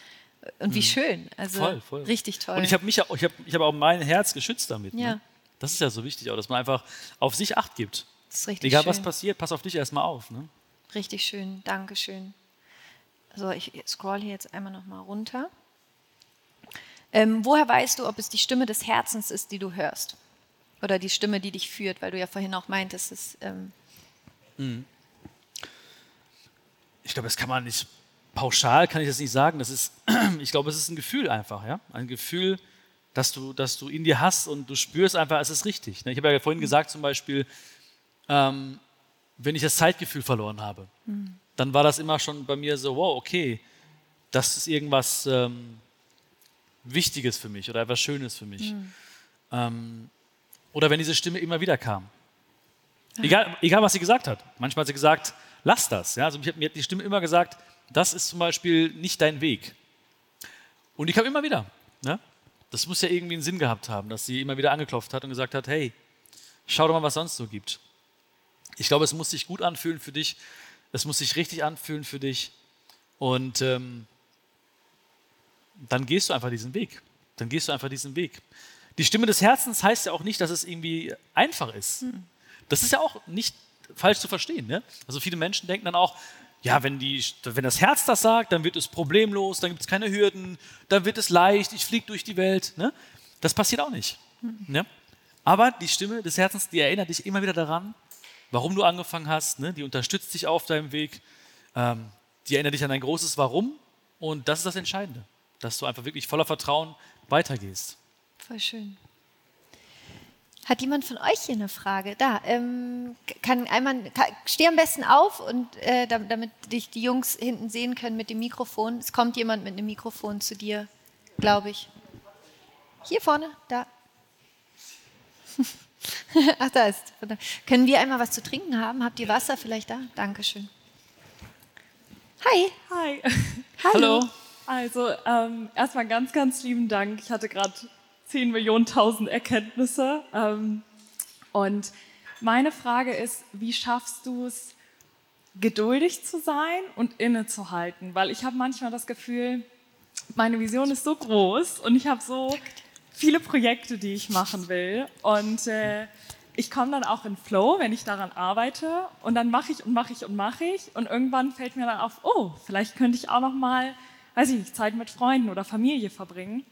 Und wie mhm. schön. Also voll, voll. richtig toll. Und ich habe mich ich hab, ich hab auch mein Herz geschützt damit. Ne? Ja. Ne? Das ist ja so wichtig, auch, dass man einfach auf sich Acht gibt. Das ist richtig Egal, schön. was passiert, pass auf dich erstmal auf. Ne? Richtig schön, Dankeschön. Also ich scroll hier jetzt einmal nochmal runter. Ähm, woher weißt du, ob es die Stimme des Herzens ist, die du hörst? Oder die Stimme, die dich führt, weil du ja vorhin auch meintest, es ähm mhm. Ich glaube, das kann man nicht pauschal, kann ich das nicht sagen. Das ist, ich glaube, es ist ein Gefühl einfach, ja, ein Gefühl, dass du, dass du in dir hast und du spürst einfach, es ist richtig. Ne? Ich habe ja vorhin gesagt zum Beispiel, ähm, wenn ich das Zeitgefühl verloren habe, mhm. dann war das immer schon bei mir so, wow, okay, das ist irgendwas ähm, Wichtiges für mich oder etwas Schönes für mich. Mhm. Ähm, oder wenn diese Stimme immer wieder kam. Egal, egal, was sie gesagt hat. Manchmal hat sie gesagt, lass das. Ja? Also mir hat die Stimme immer gesagt, das ist zum Beispiel nicht dein Weg. Und ich kam immer wieder. Ne? Das muss ja irgendwie einen Sinn gehabt haben, dass sie immer wieder angeklopft hat und gesagt hat, hey, schau doch mal, was sonst so gibt. Ich glaube, es muss sich gut anfühlen für dich, es muss sich richtig anfühlen für dich und ähm, dann gehst du einfach diesen Weg. Dann gehst du einfach diesen Weg. Die Stimme des Herzens heißt ja auch nicht, dass es irgendwie einfach ist. Hm. Das ist ja auch nicht falsch zu verstehen. Ne? Also viele Menschen denken dann auch, ja, wenn, die, wenn das Herz das sagt, dann wird es problemlos, dann gibt es keine Hürden, dann wird es leicht, ich fliege durch die Welt. Ne? Das passiert auch nicht. Mhm. Ne? Aber die Stimme des Herzens, die erinnert dich immer wieder daran, warum du angefangen hast, ne? die unterstützt dich auf deinem Weg, ähm, die erinnert dich an ein großes Warum und das ist das Entscheidende, dass du einfach wirklich voller Vertrauen weitergehst. Voll schön. Hat jemand von euch hier eine Frage? Da, ähm, kann einmal, kann, steh am besten auf und äh, damit dich die Jungs hinten sehen können mit dem Mikrofon. Es kommt jemand mit einem Mikrofon zu dir, glaube ich. Hier vorne, da. Ach, da ist. Können wir einmal was zu trinken haben? Habt ihr Wasser vielleicht da? Dankeschön. Hi. Hi. Hallo. Also, ähm, erstmal ganz, ganz lieben Dank. Ich hatte gerade 10 Millionen tausend Erkenntnisse. Ähm, und meine Frage ist, wie schaffst du es, geduldig zu sein und innezuhalten? Weil ich habe manchmal das Gefühl, meine Vision ist so groß und ich habe so viele Projekte, die ich machen will. Und äh, ich komme dann auch in Flow, wenn ich daran arbeite. Und dann mache ich und mache ich und mache ich. Und irgendwann fällt mir dann auf, oh, vielleicht könnte ich auch noch mal, weiß ich nicht, Zeit mit Freunden oder Familie verbringen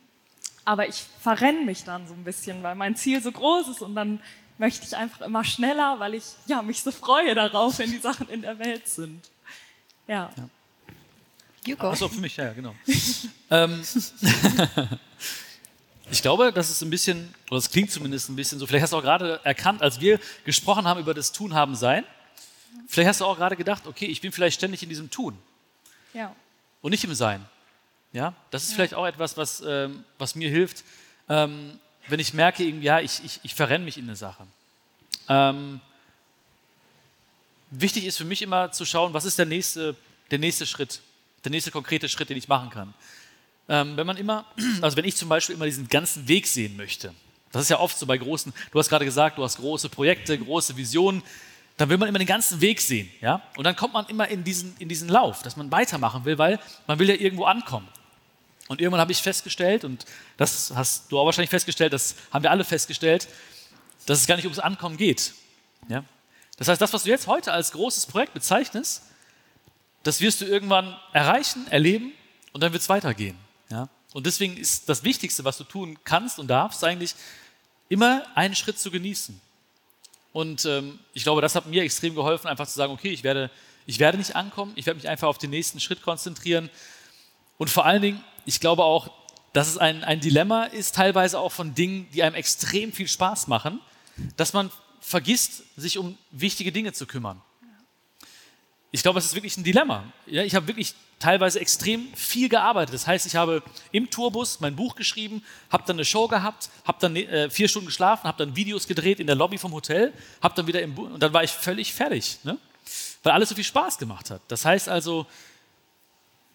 aber ich verrenne mich dann so ein bisschen, weil mein Ziel so groß ist und dann möchte ich einfach immer schneller, weil ich ja, mich so freue darauf, wenn die Sachen in der Welt sind. Ja. ja. You go. Achso, für mich, ja, genau. ähm, ich glaube, das ist ein bisschen, oder es klingt zumindest ein bisschen so, vielleicht hast du auch gerade erkannt, als wir gesprochen haben über das Tun, haben, Sein, vielleicht hast du auch gerade gedacht, okay, ich bin vielleicht ständig in diesem Tun. Ja. Und nicht im Sein. Ja, das ist ja. vielleicht auch etwas, was, ähm, was mir hilft, ähm, wenn ich merke, ja, ich, ich, ich verrenne mich in eine Sache. Ähm, wichtig ist für mich immer zu schauen, was ist der nächste, der nächste Schritt, der nächste konkrete Schritt, den ich machen kann. Ähm, wenn man immer, also wenn ich zum Beispiel immer diesen ganzen Weg sehen möchte, das ist ja oft so bei großen, du hast gerade gesagt, du hast große Projekte, große Visionen, dann will man immer den ganzen Weg sehen. Ja? Und dann kommt man immer in diesen, in diesen Lauf, dass man weitermachen will, weil man will ja irgendwo ankommen. Und irgendwann habe ich festgestellt, und das hast du auch wahrscheinlich festgestellt, das haben wir alle festgestellt, dass es gar nicht ums Ankommen geht. Ja? Das heißt, das, was du jetzt heute als großes Projekt bezeichnest, das wirst du irgendwann erreichen, erleben und dann wird es weitergehen. Ja? Und deswegen ist das Wichtigste, was du tun kannst und darfst, eigentlich immer einen Schritt zu genießen. Und ähm, ich glaube, das hat mir extrem geholfen, einfach zu sagen, okay, ich werde, ich werde nicht ankommen, ich werde mich einfach auf den nächsten Schritt konzentrieren. Und vor allen Dingen, ich glaube auch, dass es ein, ein Dilemma ist, teilweise auch von Dingen, die einem extrem viel Spaß machen, dass man vergisst, sich um wichtige Dinge zu kümmern. Ich glaube, es ist wirklich ein Dilemma. Ja, ich habe wirklich teilweise extrem viel gearbeitet. Das heißt, ich habe im Tourbus mein Buch geschrieben, habe dann eine Show gehabt, habe dann äh, vier Stunden geschlafen, habe dann Videos gedreht in der Lobby vom Hotel, habe dann wieder im Bu und dann war ich völlig fertig, ne? weil alles so viel Spaß gemacht hat. Das heißt also,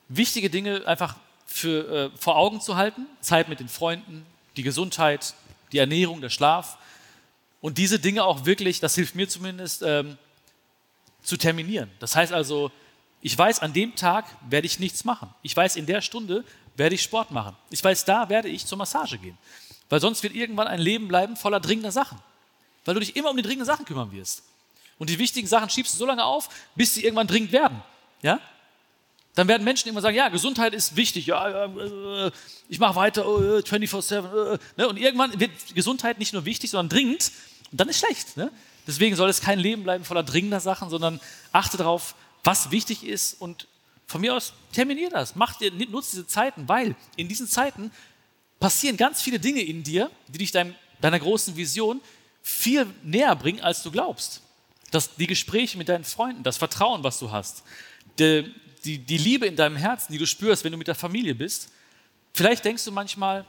wichtige Dinge einfach für, äh, vor Augen zu halten. Zeit mit den Freunden, die Gesundheit, die Ernährung, der Schlaf. Und diese Dinge auch wirklich, das hilft mir zumindest, ähm, zu terminieren. Das heißt also, ich weiß, an dem Tag werde ich nichts machen. Ich weiß, in der Stunde werde ich Sport machen. Ich weiß, da werde ich zur Massage gehen. Weil sonst wird irgendwann ein Leben bleiben voller dringender Sachen. Weil du dich immer um die dringenden Sachen kümmern wirst. Und die wichtigen Sachen schiebst du so lange auf, bis sie irgendwann dringend werden. Ja? Dann werden Menschen immer sagen, ja, Gesundheit ist wichtig, ja, äh, ich mache weiter, äh, 24-7. Äh, ne? Und irgendwann wird Gesundheit nicht nur wichtig, sondern dringend. Und dann ist schlecht. Ne? Deswegen soll es kein Leben bleiben voller dringender Sachen, sondern achte darauf, was wichtig ist und von mir aus terminier das. Mach dir, nutz diese Zeiten, weil in diesen Zeiten passieren ganz viele Dinge in dir, die dich dein, deiner großen Vision viel näher bringen, als du glaubst. Das, die Gespräche mit deinen Freunden, das Vertrauen, was du hast, die, die, die Liebe in deinem Herzen, die du spürst, wenn du mit der Familie bist. Vielleicht denkst du manchmal,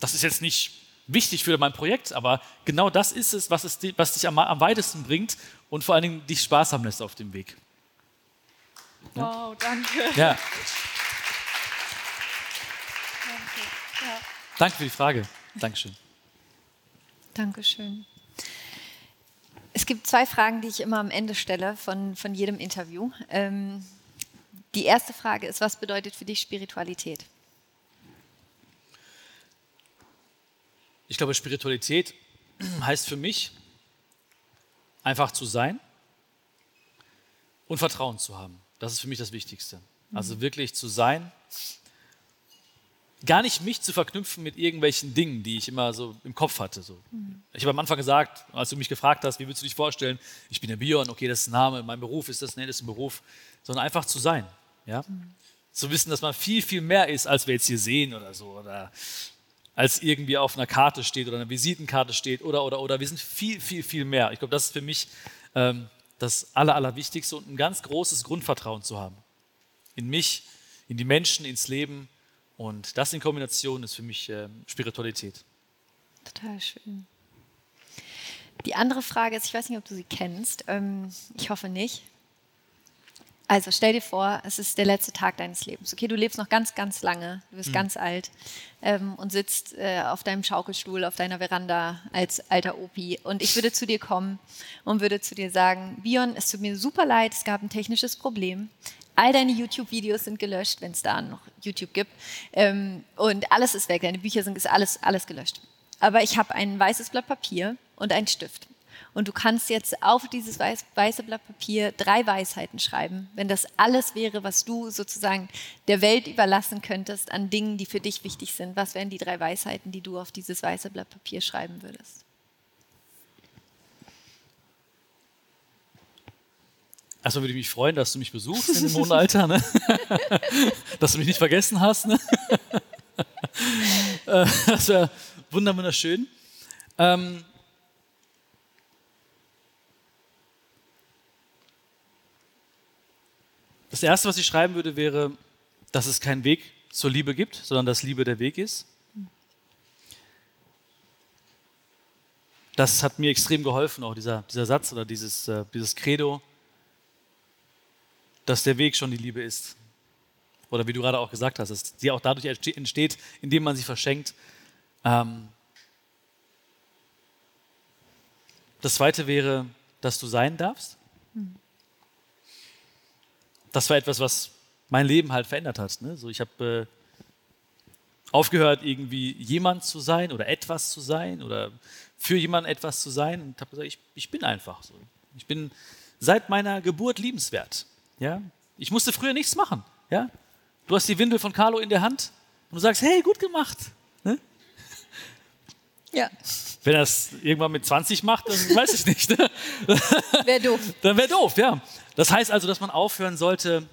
das ist jetzt nicht wichtig für mein Projekt, aber genau das ist es, was, es, was dich am, am weitesten bringt und vor allen Dingen dich Spaß haben lässt auf dem Weg. Ja? Wow, danke. Ja. Danke. Ja. Danke für die Frage. Dankeschön. Dankeschön. Es gibt zwei Fragen, die ich immer am Ende stelle von, von jedem Interview. Ähm, die erste Frage ist, was bedeutet für dich Spiritualität? Ich glaube, Spiritualität heißt für mich, einfach zu sein und Vertrauen zu haben. Das ist für mich das Wichtigste. Also wirklich zu sein, gar nicht mich zu verknüpfen mit irgendwelchen Dingen, die ich immer so im Kopf hatte. So. Mhm. Ich habe am Anfang gesagt, als du mich gefragt hast, wie würdest du dich vorstellen, ich bin der Bion, okay, das ist ein Name, mein Beruf ist das, nee, das ist ein Beruf, sondern einfach zu sein. Ja? Mhm. Zu wissen, dass man viel, viel mehr ist, als wir jetzt hier sehen oder so. Oder als irgendwie auf einer Karte steht oder einer Visitenkarte steht oder, oder, oder. Wir sind viel, viel, viel mehr. Ich glaube, das ist für mich ähm, das Aller, Allerwichtigste und ein ganz großes Grundvertrauen zu haben. In mich, in die Menschen, ins Leben. Und das in Kombination ist für mich äh, Spiritualität. Total schön. Die andere Frage ist, ich weiß nicht, ob du sie kennst. Ähm, ich hoffe nicht. Also stell dir vor, es ist der letzte Tag deines Lebens. Okay, du lebst noch ganz, ganz lange, du bist mhm. ganz alt ähm, und sitzt äh, auf deinem Schaukelstuhl auf deiner Veranda als alter Opi. Und ich würde zu dir kommen und würde zu dir sagen, Bion, es tut mir super leid, es gab ein technisches Problem. All deine YouTube-Videos sind gelöscht, wenn es da noch YouTube gibt. Ähm, und alles ist weg, deine Bücher sind ist alles, alles gelöscht. Aber ich habe ein weißes Blatt Papier und einen Stift. Und du kannst jetzt auf dieses weiß, weiße Blatt Papier drei Weisheiten schreiben. Wenn das alles wäre, was du sozusagen der Welt überlassen könntest an Dingen, die für dich wichtig sind, was wären die drei Weisheiten, die du auf dieses weiße Blatt Papier schreiben würdest? Erstmal würde ich mich freuen, dass du mich besuchst in dem hohen Alter, ne? dass du mich nicht vergessen hast. Ne? Äh, das wäre wunderschön. Ähm, Das Erste, was ich schreiben würde, wäre, dass es keinen Weg zur Liebe gibt, sondern dass Liebe der Weg ist. Das hat mir extrem geholfen, auch dieser, dieser Satz oder dieses, äh, dieses Credo, dass der Weg schon die Liebe ist. Oder wie du gerade auch gesagt hast, dass sie auch dadurch entsteht, indem man sie verschenkt. Ähm das Zweite wäre, dass du sein darfst. Das war etwas, was mein Leben halt verändert hat. Ne? So, ich habe äh, aufgehört, irgendwie jemand zu sein oder etwas zu sein oder für jemanden etwas zu sein und habe gesagt, ich, ich bin einfach so. Ich bin seit meiner Geburt liebenswert. Ja? Ich musste früher nichts machen. Ja? Du hast die Windel von Carlo in der Hand und du sagst, hey, gut gemacht. Ne? Ja. Wenn er es irgendwann mit 20 macht, dann weiß ich nicht. Ne? Wäre doof. Dann wäre doof, ja. Das heißt also, dass man aufhören sollte,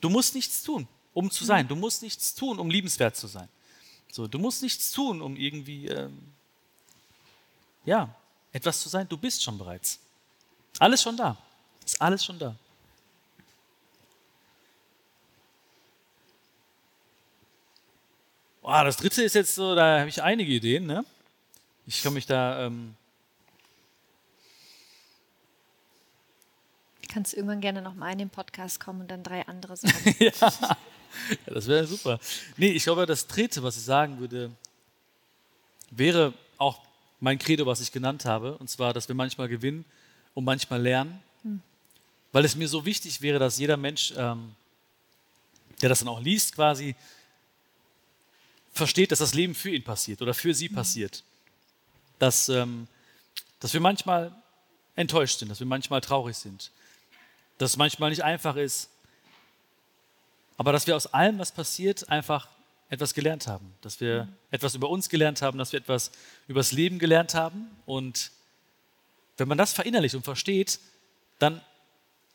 du musst nichts tun, um zu sein. Du musst nichts tun, um liebenswert zu sein. So, du musst nichts tun, um irgendwie, ähm, ja, etwas zu sein. Du bist schon bereits. Alles schon da. Ist alles schon da. Boah, das dritte ist jetzt so, da habe ich einige Ideen. Ne? Ich kann mich da ähm, kannst irgendwann gerne nochmal in den Podcast kommen und dann drei andere sagen. ja. ja, das wäre super. Nee, ich glaube, das Dritte, was ich sagen würde, wäre auch mein Credo, was ich genannt habe, und zwar, dass wir manchmal gewinnen und manchmal lernen, hm. weil es mir so wichtig wäre, dass jeder Mensch, ähm, der das dann auch liest, quasi versteht, dass das Leben für ihn passiert oder für sie hm. passiert. Dass, ähm, dass wir manchmal enttäuscht sind, dass wir manchmal traurig sind, dass es manchmal nicht einfach ist, aber dass wir aus allem, was passiert, einfach etwas gelernt haben, dass wir mhm. etwas über uns gelernt haben, dass wir etwas über das Leben gelernt haben. Und wenn man das verinnerlicht und versteht, dann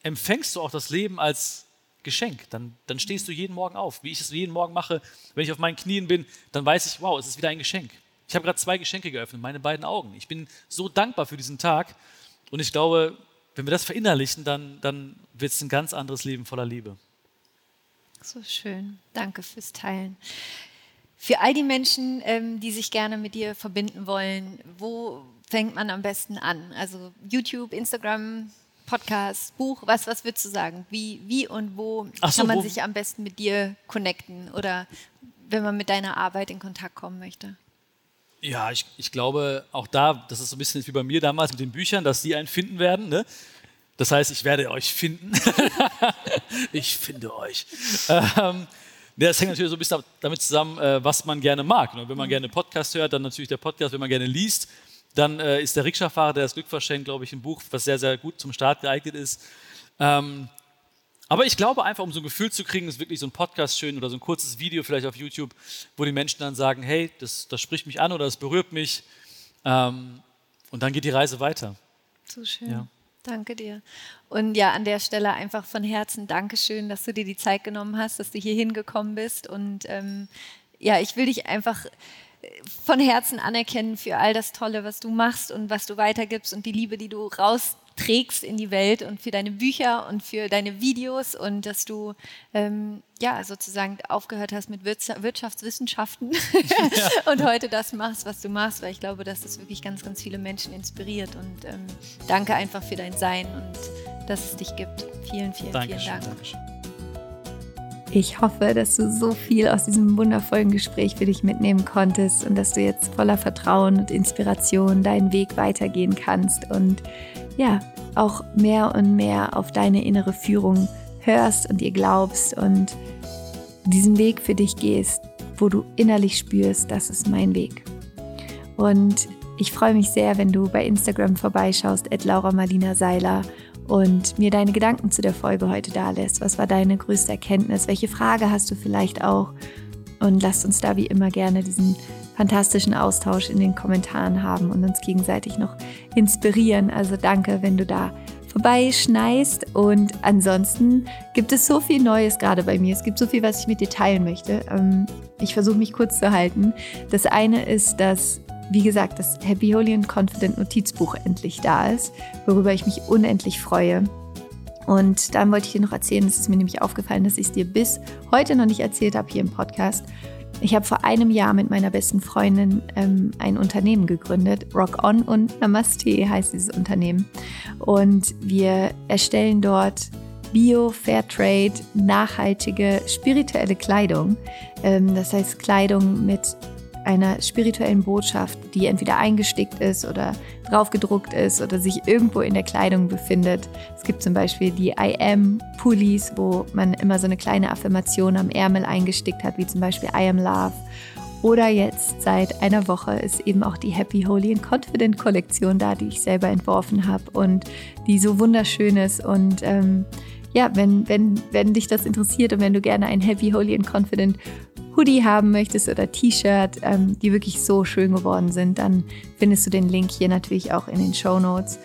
empfängst du auch das Leben als Geschenk. Dann, dann stehst du jeden Morgen auf. Wie ich es jeden Morgen mache, wenn ich auf meinen Knien bin, dann weiß ich, wow, es ist wieder ein Geschenk. Ich habe gerade zwei Geschenke geöffnet, meine beiden Augen. Ich bin so dankbar für diesen Tag. Und ich glaube, wenn wir das verinnerlichen, dann, dann wird es ein ganz anderes Leben voller Liebe. So schön. Danke fürs Teilen. Für all die Menschen, ähm, die sich gerne mit dir verbinden wollen, wo fängt man am besten an? Also YouTube, Instagram, Podcast, Buch, was, was würdest du sagen? Wie, wie und wo so, kann man wo? sich am besten mit dir connecten oder wenn man mit deiner Arbeit in Kontakt kommen möchte? Ja, ich, ich glaube auch da, das ist so ein bisschen wie bei mir damals mit den Büchern, dass die einen finden werden. Ne? Das heißt, ich werde euch finden. ich finde euch. Ähm, das hängt natürlich so ein bisschen damit zusammen, äh, was man gerne mag. Ne? Wenn man gerne Podcast hört, dann natürlich der Podcast. Wenn man gerne liest, dann äh, ist der Rikscha-Fahrer, der das Glück verschenkt, glaube ich, ein Buch, was sehr, sehr gut zum Start geeignet ist. Ähm, aber ich glaube einfach, um so ein Gefühl zu kriegen, ist wirklich so ein Podcast schön oder so ein kurzes Video vielleicht auf YouTube, wo die Menschen dann sagen, hey, das, das spricht mich an oder das berührt mich. Ähm, und dann geht die Reise weiter. So schön. Ja. Danke dir. Und ja, an der Stelle einfach von Herzen Dankeschön, dass du dir die Zeit genommen hast, dass du hier hingekommen bist. Und ähm, ja, ich will dich einfach äh, von Herzen anerkennen für all das Tolle, was du machst und was du weitergibst und die Liebe, die du raus trägst in die Welt und für deine Bücher und für deine Videos und dass du ähm, ja sozusagen aufgehört hast mit Wirtschaftswissenschaften ja. und heute das machst, was du machst, weil ich glaube, dass das wirklich ganz, ganz viele Menschen inspiriert und ähm, danke einfach für dein Sein und dass es dich gibt. Vielen, vielen, Dankeschön, vielen Dank. Dankeschön. Ich hoffe, dass du so viel aus diesem wundervollen Gespräch für dich mitnehmen konntest und dass du jetzt voller Vertrauen und Inspiration deinen Weg weitergehen kannst und ja, auch mehr und mehr auf deine innere Führung hörst und ihr glaubst und diesen Weg für dich gehst, wo du innerlich spürst, das ist mein Weg. Und ich freue mich sehr, wenn du bei Instagram vorbeischaust, at Laura Marlina Seiler und mir deine Gedanken zu der Folge heute da lässt. Was war deine größte Erkenntnis? Welche Frage hast du vielleicht auch? Und lasst uns da wie immer gerne diesen fantastischen Austausch in den Kommentaren haben und uns gegenseitig noch inspirieren. Also danke, wenn du da vorbeischneist. Und ansonsten gibt es so viel Neues gerade bei mir. Es gibt so viel, was ich mit dir teilen möchte. Ähm, ich versuche mich kurz zu halten. Das eine ist, dass wie gesagt, das Happy Holy and Confident Notizbuch endlich da ist, worüber ich mich unendlich freue. Und dann wollte ich dir noch erzählen, es ist mir nämlich aufgefallen, dass ich es dir bis heute noch nicht erzählt habe hier im Podcast. Ich habe vor einem Jahr mit meiner besten Freundin ähm, ein Unternehmen gegründet. Rock On und Namaste heißt dieses Unternehmen. Und wir erstellen dort Bio, Fairtrade, nachhaltige, spirituelle Kleidung. Ähm, das heißt Kleidung mit einer spirituellen Botschaft, die entweder eingestickt ist oder draufgedruckt ist oder sich irgendwo in der Kleidung befindet. Es gibt zum Beispiel die I Am Pullis, wo man immer so eine kleine Affirmation am Ärmel eingestickt hat, wie zum Beispiel I Am Love. Oder jetzt seit einer Woche ist eben auch die Happy, Holy and Confident Kollektion da, die ich selber entworfen habe und die so wunderschön ist. Und ähm, ja, wenn, wenn, wenn dich das interessiert und wenn du gerne ein Happy, Holy and Confident Hoodie haben möchtest oder T-Shirt, ähm, die wirklich so schön geworden sind, dann findest du den Link hier natürlich auch in den Show Notes.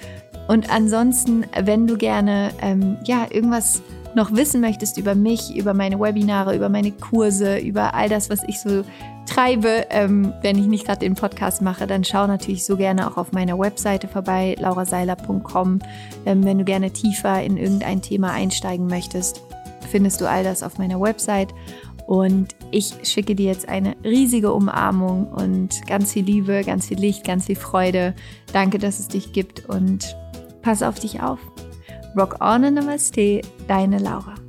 Und ansonsten, wenn du gerne ähm, ja, irgendwas noch wissen möchtest über mich, über meine Webinare, über meine Kurse, über all das, was ich so treibe, ähm, wenn ich nicht gerade den Podcast mache, dann schau natürlich so gerne auch auf meiner Webseite vorbei, lauraseiler.com. Ähm, wenn du gerne tiefer in irgendein Thema einsteigen möchtest, findest du all das auf meiner Website. Und ich schicke dir jetzt eine riesige Umarmung und ganz viel Liebe, ganz viel Licht, ganz viel Freude. Danke, dass es dich gibt und pass auf dich auf. Rock on and Namaste, deine Laura.